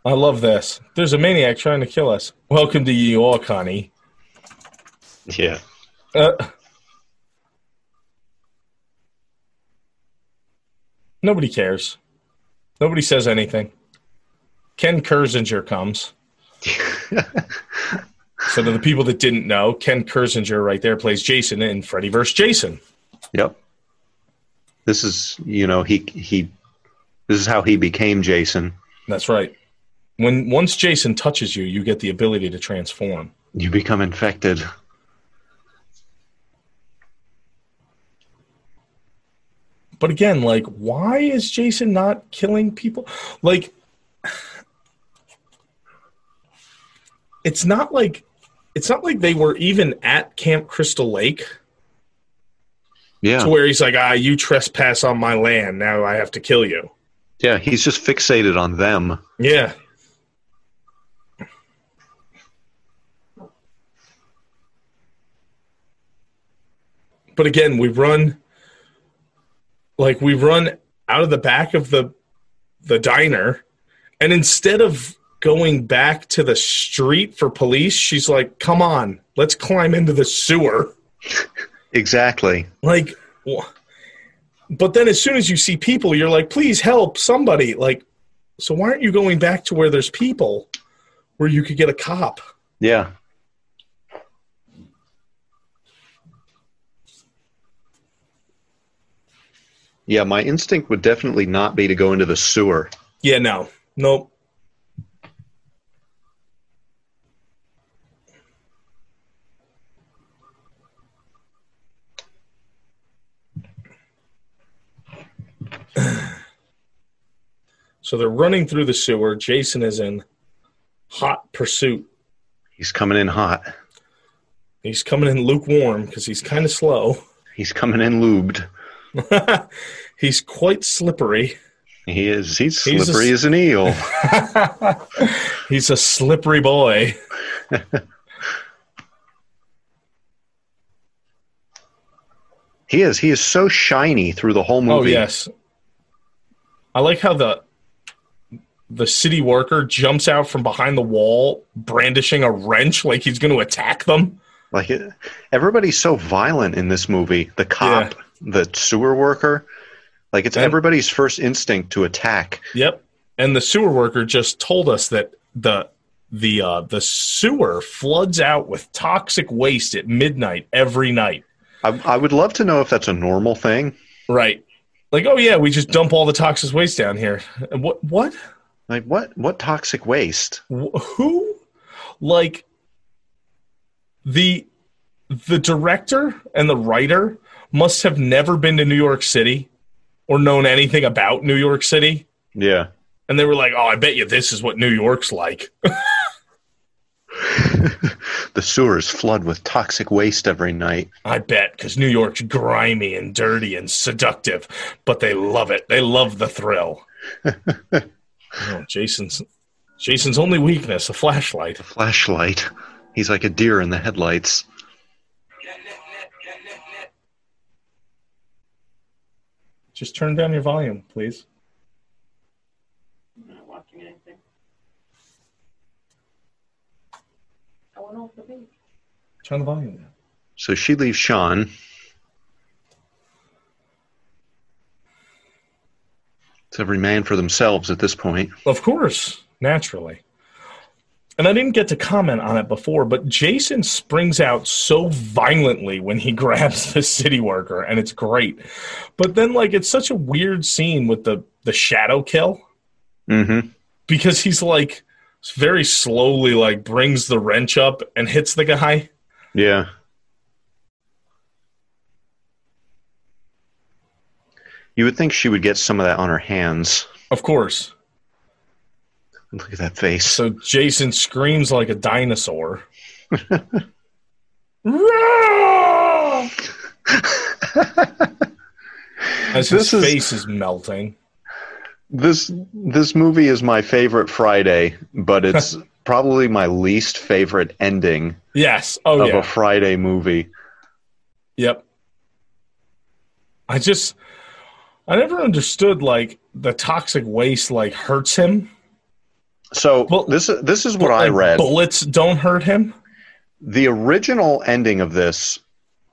I love this. There's a maniac trying to kill us. Welcome to New York, honey. yeah. Uh, nobody cares. Nobody says anything. Ken Kirzinger comes. so to the people that didn't know, Ken Kirzinger right there plays Jason in Freddy vs. Jason. Yep. This is, you know, he he. This is how he became Jason. That's right. When once Jason touches you, you get the ability to transform. You become infected. But again, like, why is Jason not killing people? Like, it's not like it's not like they were even at Camp Crystal Lake Yeah. to where he's like, ah, you trespass on my land, now I have to kill you. Yeah. He's just fixated on them. Yeah. But again, we run like we run out of the back of the the diner and instead of going back to the street for police, she's like, "Come on, let's climb into the sewer." Exactly. Like but then as soon as you see people, you're like, "Please help somebody." Like so why aren't you going back to where there's people where you could get a cop? Yeah. Yeah, my instinct would definitely not be to go into the sewer. Yeah, no. Nope. So they're running through the sewer. Jason is in hot pursuit. He's coming in hot. He's coming in lukewarm because he's kind of slow. He's coming in lubed. he's quite slippery. He is. He's He's a slippery as an eel. He's a slippery boy. He is. He is so shiny through the whole movie. Oh movie. yes. I like how the the city worker jumps out from behind the wall brandishing a wrench like he's going to attack them. Like it, everybody's so violent in this movie. The cop, the sewer worker. Like it's And- everybody's first instinct to attack. Yep. And the sewer worker just told us that the the uh, the sewer floods out with toxic waste at midnight every night. I, I would love to know if that's a normal thing. Right. Like, oh yeah, we just dump all the toxic waste down here. And What what? Like what? What toxic waste? Wh- Who? Like the the director and the writer must have never been to New York City or known anything about New York City. Yeah. And they were like, "Oh, I bet you this is what New York's like." the sewers flood with toxic waste every night. I bet because New York's grimy and dirty and seductive, but they love it. They love the thrill. oh, Jason's Jason's only weakness a flashlight. A flashlight. He's like a deer in the headlights. Just turn down your volume, please. I'm not watching anything. I went off the page. Turn the volume down. So she leaves Sean. It's every man for themselves at this point. Of course, naturally. And I didn't get to comment on it before, but Jason springs out so violently when he grabs the city worker, and it's great. But then, like, it's such a weird scene with the the shadow kill Mm-hmm. because he's like very slowly like brings the wrench up and hits the guy. Yeah. You would think she would get some of that on her hands. Of course. Look at that face. So Jason screams like a dinosaur. As his This is- face is melting. This this movie is my favorite Friday, but it's probably my least favorite ending Yes. Oh of yeah. a Friday movie. Yep. I just I never understood like the toxic waste like hurts him. So Well, this this is what I Like, read. Bullets don't hurt him. The original ending of this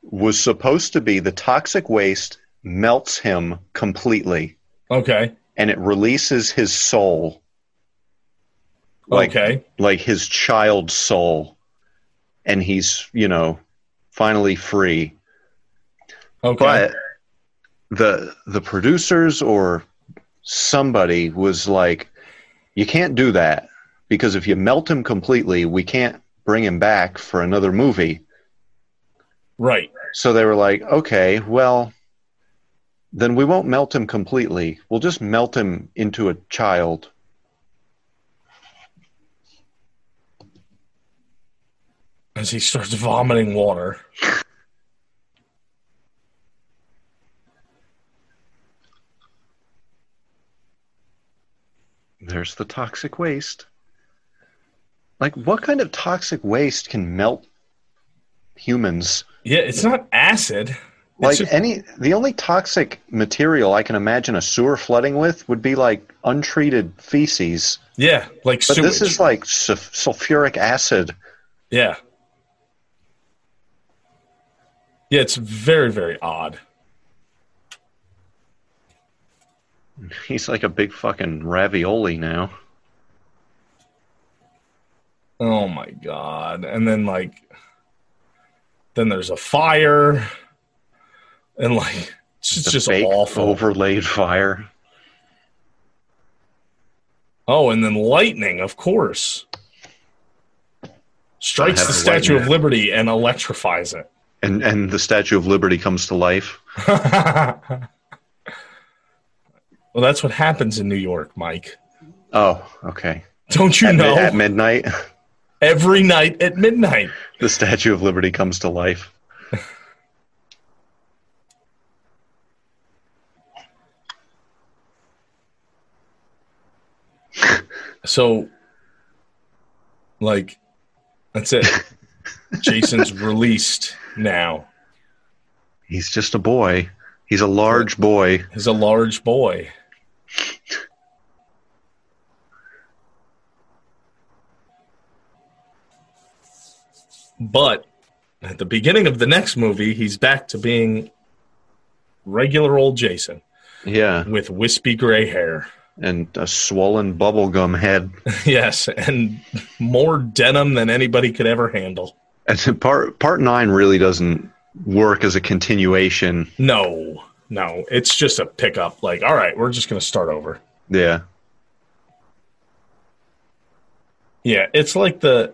was supposed to be the toxic waste melts him completely Okay. And it releases his soul like okay. like his child soul and he's you know finally free Okay. but the the producers or somebody was like you can't do that because if you melt him completely we can't bring him back for another movie right. so they were like okay well then we won't melt him completely we'll just melt him into a child As he starts vomiting water. there's the toxic waste like what kind of toxic waste can melt humans Yeah, it's not acid. Like just- any the only toxic material i can imagine a sewer flooding with would be like untreated feces yeah, like but sewage. this is like sulf- sulfuric acid yeah. Yeah, it's very, very odd. he's like a big fucking ravioli now Oh my god. And then like then there's a fire and like it's just, The just awful. overlaid fire Oh, and then lightning, of course. Strikes the Statue of. Liberty and electrifies it. and and the statue of liberty comes to life well, that's what happens in New York, Mike. oh okay Don't you at, know? at midnight Every night at midnight. the statue of liberty comes to life So, like, that's it. Jason's released now. He's just a boy. He's a large boy. He's a large boy. But at the beginning of the next movie, he's back to being regular old Jason Yeah, with wispy gray hair. And a swollen bubblegum head. yes, and more denim than anybody could ever handle. And part part nine really doesn't work as a continuation. No, no, it's just a pickup. Like, all right, we're just going to start over. Yeah, Yeah, it's like the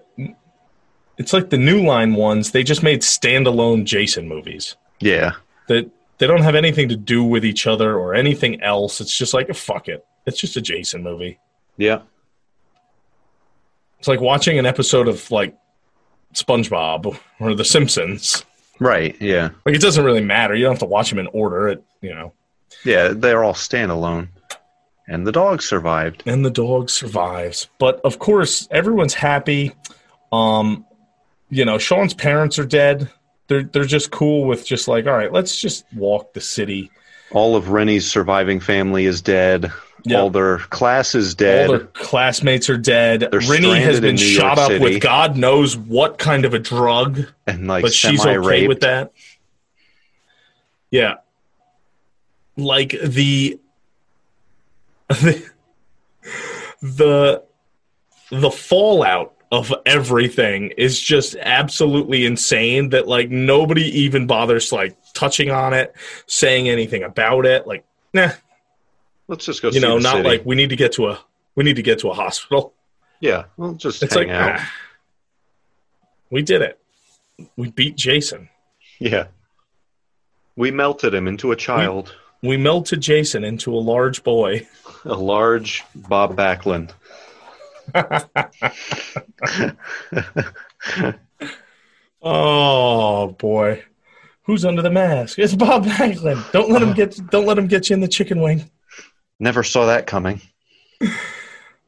it's like the new line ones. They just made standalone Jason movies yeah, that they don't have anything to do with each other or anything else. It's just like fuck it. It's just a Jason movie. yeah. It's like watching an episode of like SpongeBob or The Simpsons. Right. Yeah, Like it doesn't really matter. You don't have to watch them in order. It you know. yeah. They're all standalone, and the dog survived. and the dog survives. But of course, everyone's happy. Um, you know, Sean's parents are dead. They're they're just cool with just like, all right, let's just walk the city. All of Rennie's surviving family is dead. Yeah. All their class is All dead. their classmates are dead. They're Rennie has been shot up City. with God knows what kind of a drug, and like but she's okay with that. Yeah, like the the the the fallout of everything is just absolutely insane that like nobody even bothers like touching on it saying anything about it like nah Let's just go. you see know not city. like we need to get to a we need to get to a hospital yeah. Well, just it's hang like out. ah, we did it we beat jason Yeah. We melted him into a child, we melted jason into a large boy a large Bob Backlund. oh boy who's under the mask it's bob Backlund. don't let him get don't let him get you in the chicken wing Never saw that coming.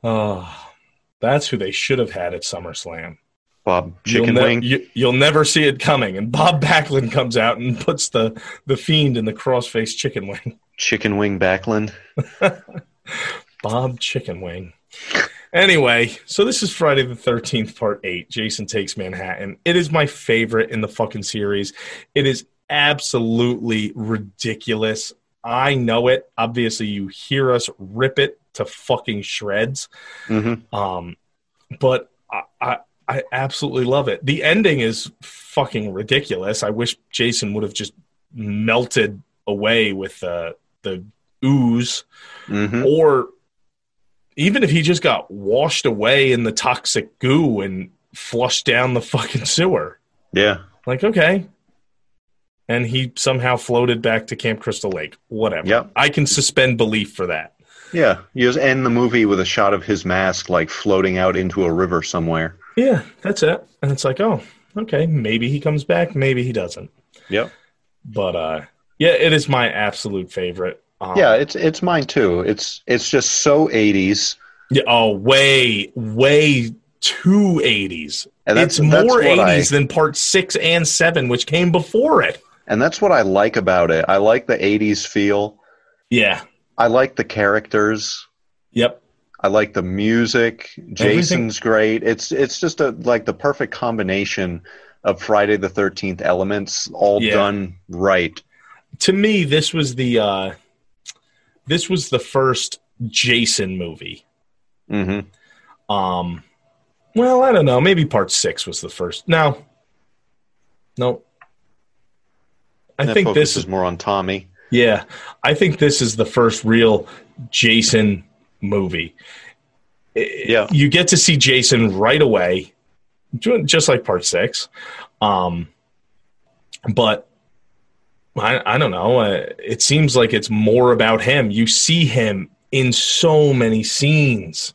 Oh, that's who they should have had at SummerSlam. Bob You'll Chicken ne- Wing. You, you'll never see it coming. And Bob Backlund comes out and puts the, the fiend in the crossface chicken wing. Chicken Wing Backlund. Bob Chicken Wing. Anyway, so this is Friday the 13th, part eight. Jason Takes Manhattan. It is my favorite in the fucking series. It is absolutely ridiculous. I know it. Obviously, you hear us rip it to fucking shreds. hmm Um, but I, I, I absolutely love it. The ending is fucking ridiculous. I wish Jason would have just melted away with uh, the ooze, hmm or even if he just got washed away in the toxic goo and flushed down the fucking sewer. Yeah. Like, okay. And he somehow floated back to Camp Crystal Lake. Whatever. Yep. I can suspend belief for that. Yeah. You just end the movie with a shot of his mask like floating out into a river somewhere. Yeah, that's it. And it's like, oh, okay, maybe he comes back, maybe he doesn't. Yep. But uh yeah, it is my absolute favorite. Um, Yeah, it's it's mine too. It's it's just so 80s. yeah, oh, way, way too 80s. And that's, it's that's more what I- 80s than part six and seven, which came before it. And that's what I like about it. I like the 80s feel. Yeah. I like the characters. Yep. I like the music. Jason's great. It's it's just a like the perfect combination of Friday the 13th elements all Yeah. done right. To me, this was the uh this was the first Jason movie. Mhm. Um, well, I don't know. Maybe part six was the first. No, no. I That think this is more on Tommy. yeah. I think this is the first real Jason movie. Yeah. you get to see Jason right away, just like part six. Um, but I, I don't know. Uh, it seems like it's more about him. You see him in so many scenes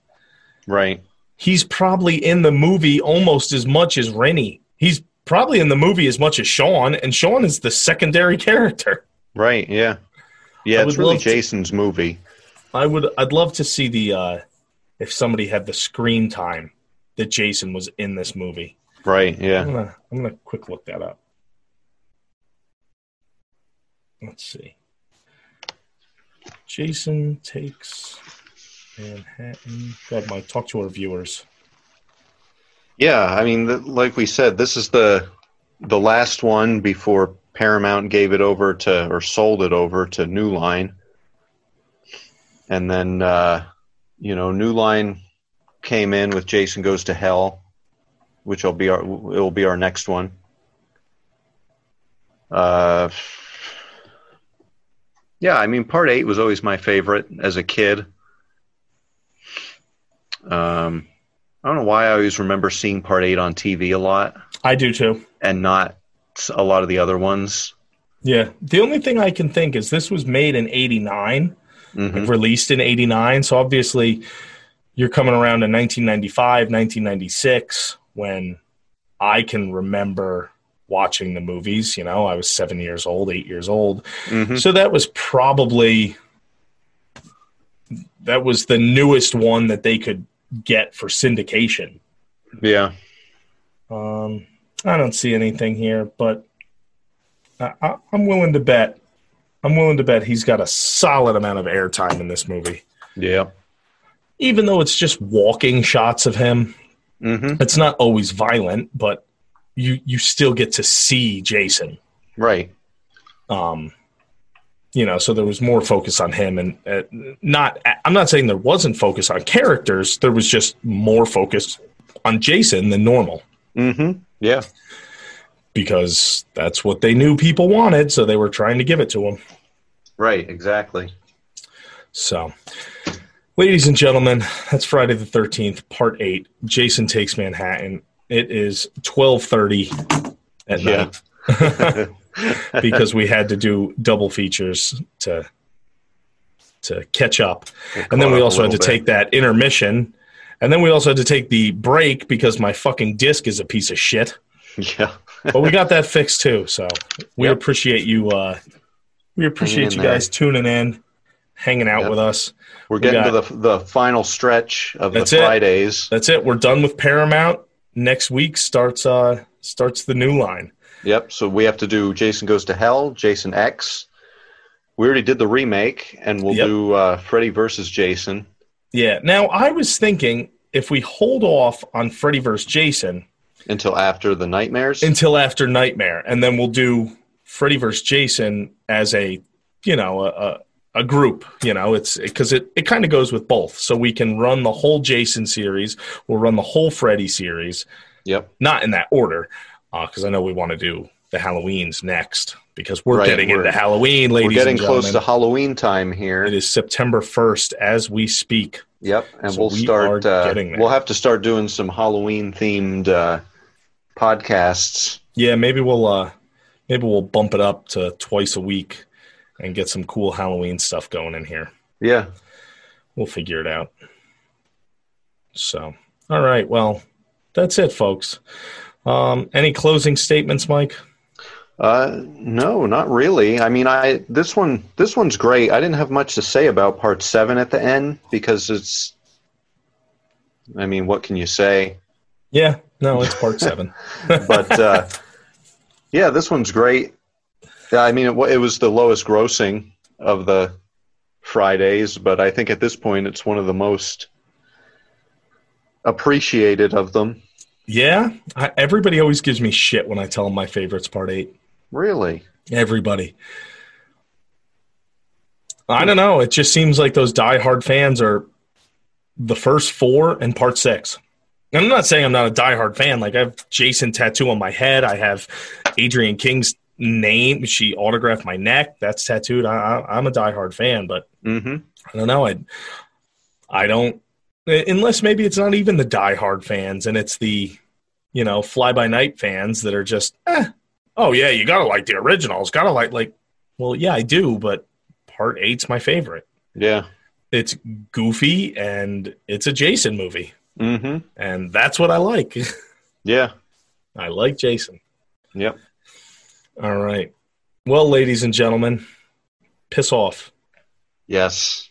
Right. he's probably in the movie almost as much as Rennie. He's probably in the movie as much as Sean, and Sean is the secondary character. Right. Yeah. Yeah, it's really love to- Jason's movie. I would, I'd love to see the, uh, if somebody had the screen time that Jason was in this movie. Right. I'm Yeah. gonna I'm gonna quick look that up. Let's see. Jason takes Manhattan. Go ahead, Mike. Talk to our viewers. Yeah. I mean, th- like we said, this is the the last one before Paramount gave it over to or sold it over to New Line, and then uh, you know New Line came in with Jason Goes to Hell, which will be our it will be our next one. Uh, yeah, I mean, Part Eight was always my favorite as a kid. Um, I don't know why I always remember seeing Part Eight on TV a lot I do too. and not a lot of the other ones. Yeah. The only thing I can think is this was made in '89, hmm released in '89. So obviously, you're coming around in 1995, 1996, when I can remember watching the movies. You know, I was seven years old, eight years old. hmm So that was probably that was the newest one that they could get for syndication. Yeah. Um, I don't see anything here, but I, I, I'm willing to bet. I'm willing to bet he's got a solid amount of airtime in this movie, Yeah. even though it's just walking shots of him. hmm It's not always violent, but you you still get to see Jason. Right. um you know so there was more focus on him and uh, not i'm not saying there wasn't focus on characters there was just more focus on jason than normal hmm Yeah. because that's what they knew people wanted so they were trying to give it to him Right. Exactly. so ladies and gentlemen that's friday the 13th part 8 jason takes manhattan it is 12.30 at Yeah. night because we had to do double features to to catch up. And then we also had to bit. take that intermission. And then we also had to take the break because my fucking disc is a piece of shit. Yeah. But we got that fixed too. So we Yep. appreciate you uh we appreciate you guys tuning in, hanging out Yep. with us. We're We getting got- to the the final stretch of the it. Fridays. That's it. We're done with Paramount. Next week starts uh starts the new line. Yep. So we have to do Jason Goes to Hell, Jason X. We already did the remake, and we'll Yep. do uh, Freddy versus Jason. Yeah. Now I was thinking if we hold off on Freddy versus Jason until after the nightmares. until after Nightmare, and then we'll do Freddy versus Jason as a you know a, a, group. You know, it's because it it kind of goes with both. So we can run the whole Jason series. We'll run the whole Freddy series, yep. not in that order, because I know we want to do the Halloweens next because we're Right, getting we're- into Halloween, ladies We're getting close to. Halloween time here. It is September first as we speak. Yep, and So we'll we start. Uh, getting there. we'll have to start doing some Halloween themed uh, podcasts. Yeah, maybe we'll uh maybe we'll bump it up to twice a week and get some cool Halloween stuff going in here. Yeah. We'll figure it out. So, all right, well, that's it, folks. Um, any closing statements, Mike? Uh, no, not really. I mean, I this one this one's great. I didn't have much to say about part seven at the end because it's. I mean, what can you say? Yeah, no, it's part seven. But uh, yeah, this one's great. Yeah, I mean, it, it was the lowest grossing of the Fridays, but I think at this point it's one of the most appreciated of them. yeah, I, everybody always gives me shit when I tell them my favorite's part eight. Really? Everybody. I don't know. It just seems like those diehard fans are the first four and part six. And I'm not saying I'm not a diehard fan. Like I have Jason tattoo on my head. I have Adrienne King's name. She autographed my neck. That's tattooed. I, I, I'm a diehard fan, but Mm-hmm. I don't know. I I don't unless maybe it's not even the diehard fans and it's the you know fly by night fans that are just eh, oh yeah you gotta like the originals gotta like like well yeah I do but part eight's my favorite. Yeah. It's goofy and it's a Jason movie Mm-hmm. and that's what I like. Yeah. I like Jason. Yep. All right. Well, ladies and gentlemen, piss off. Yes.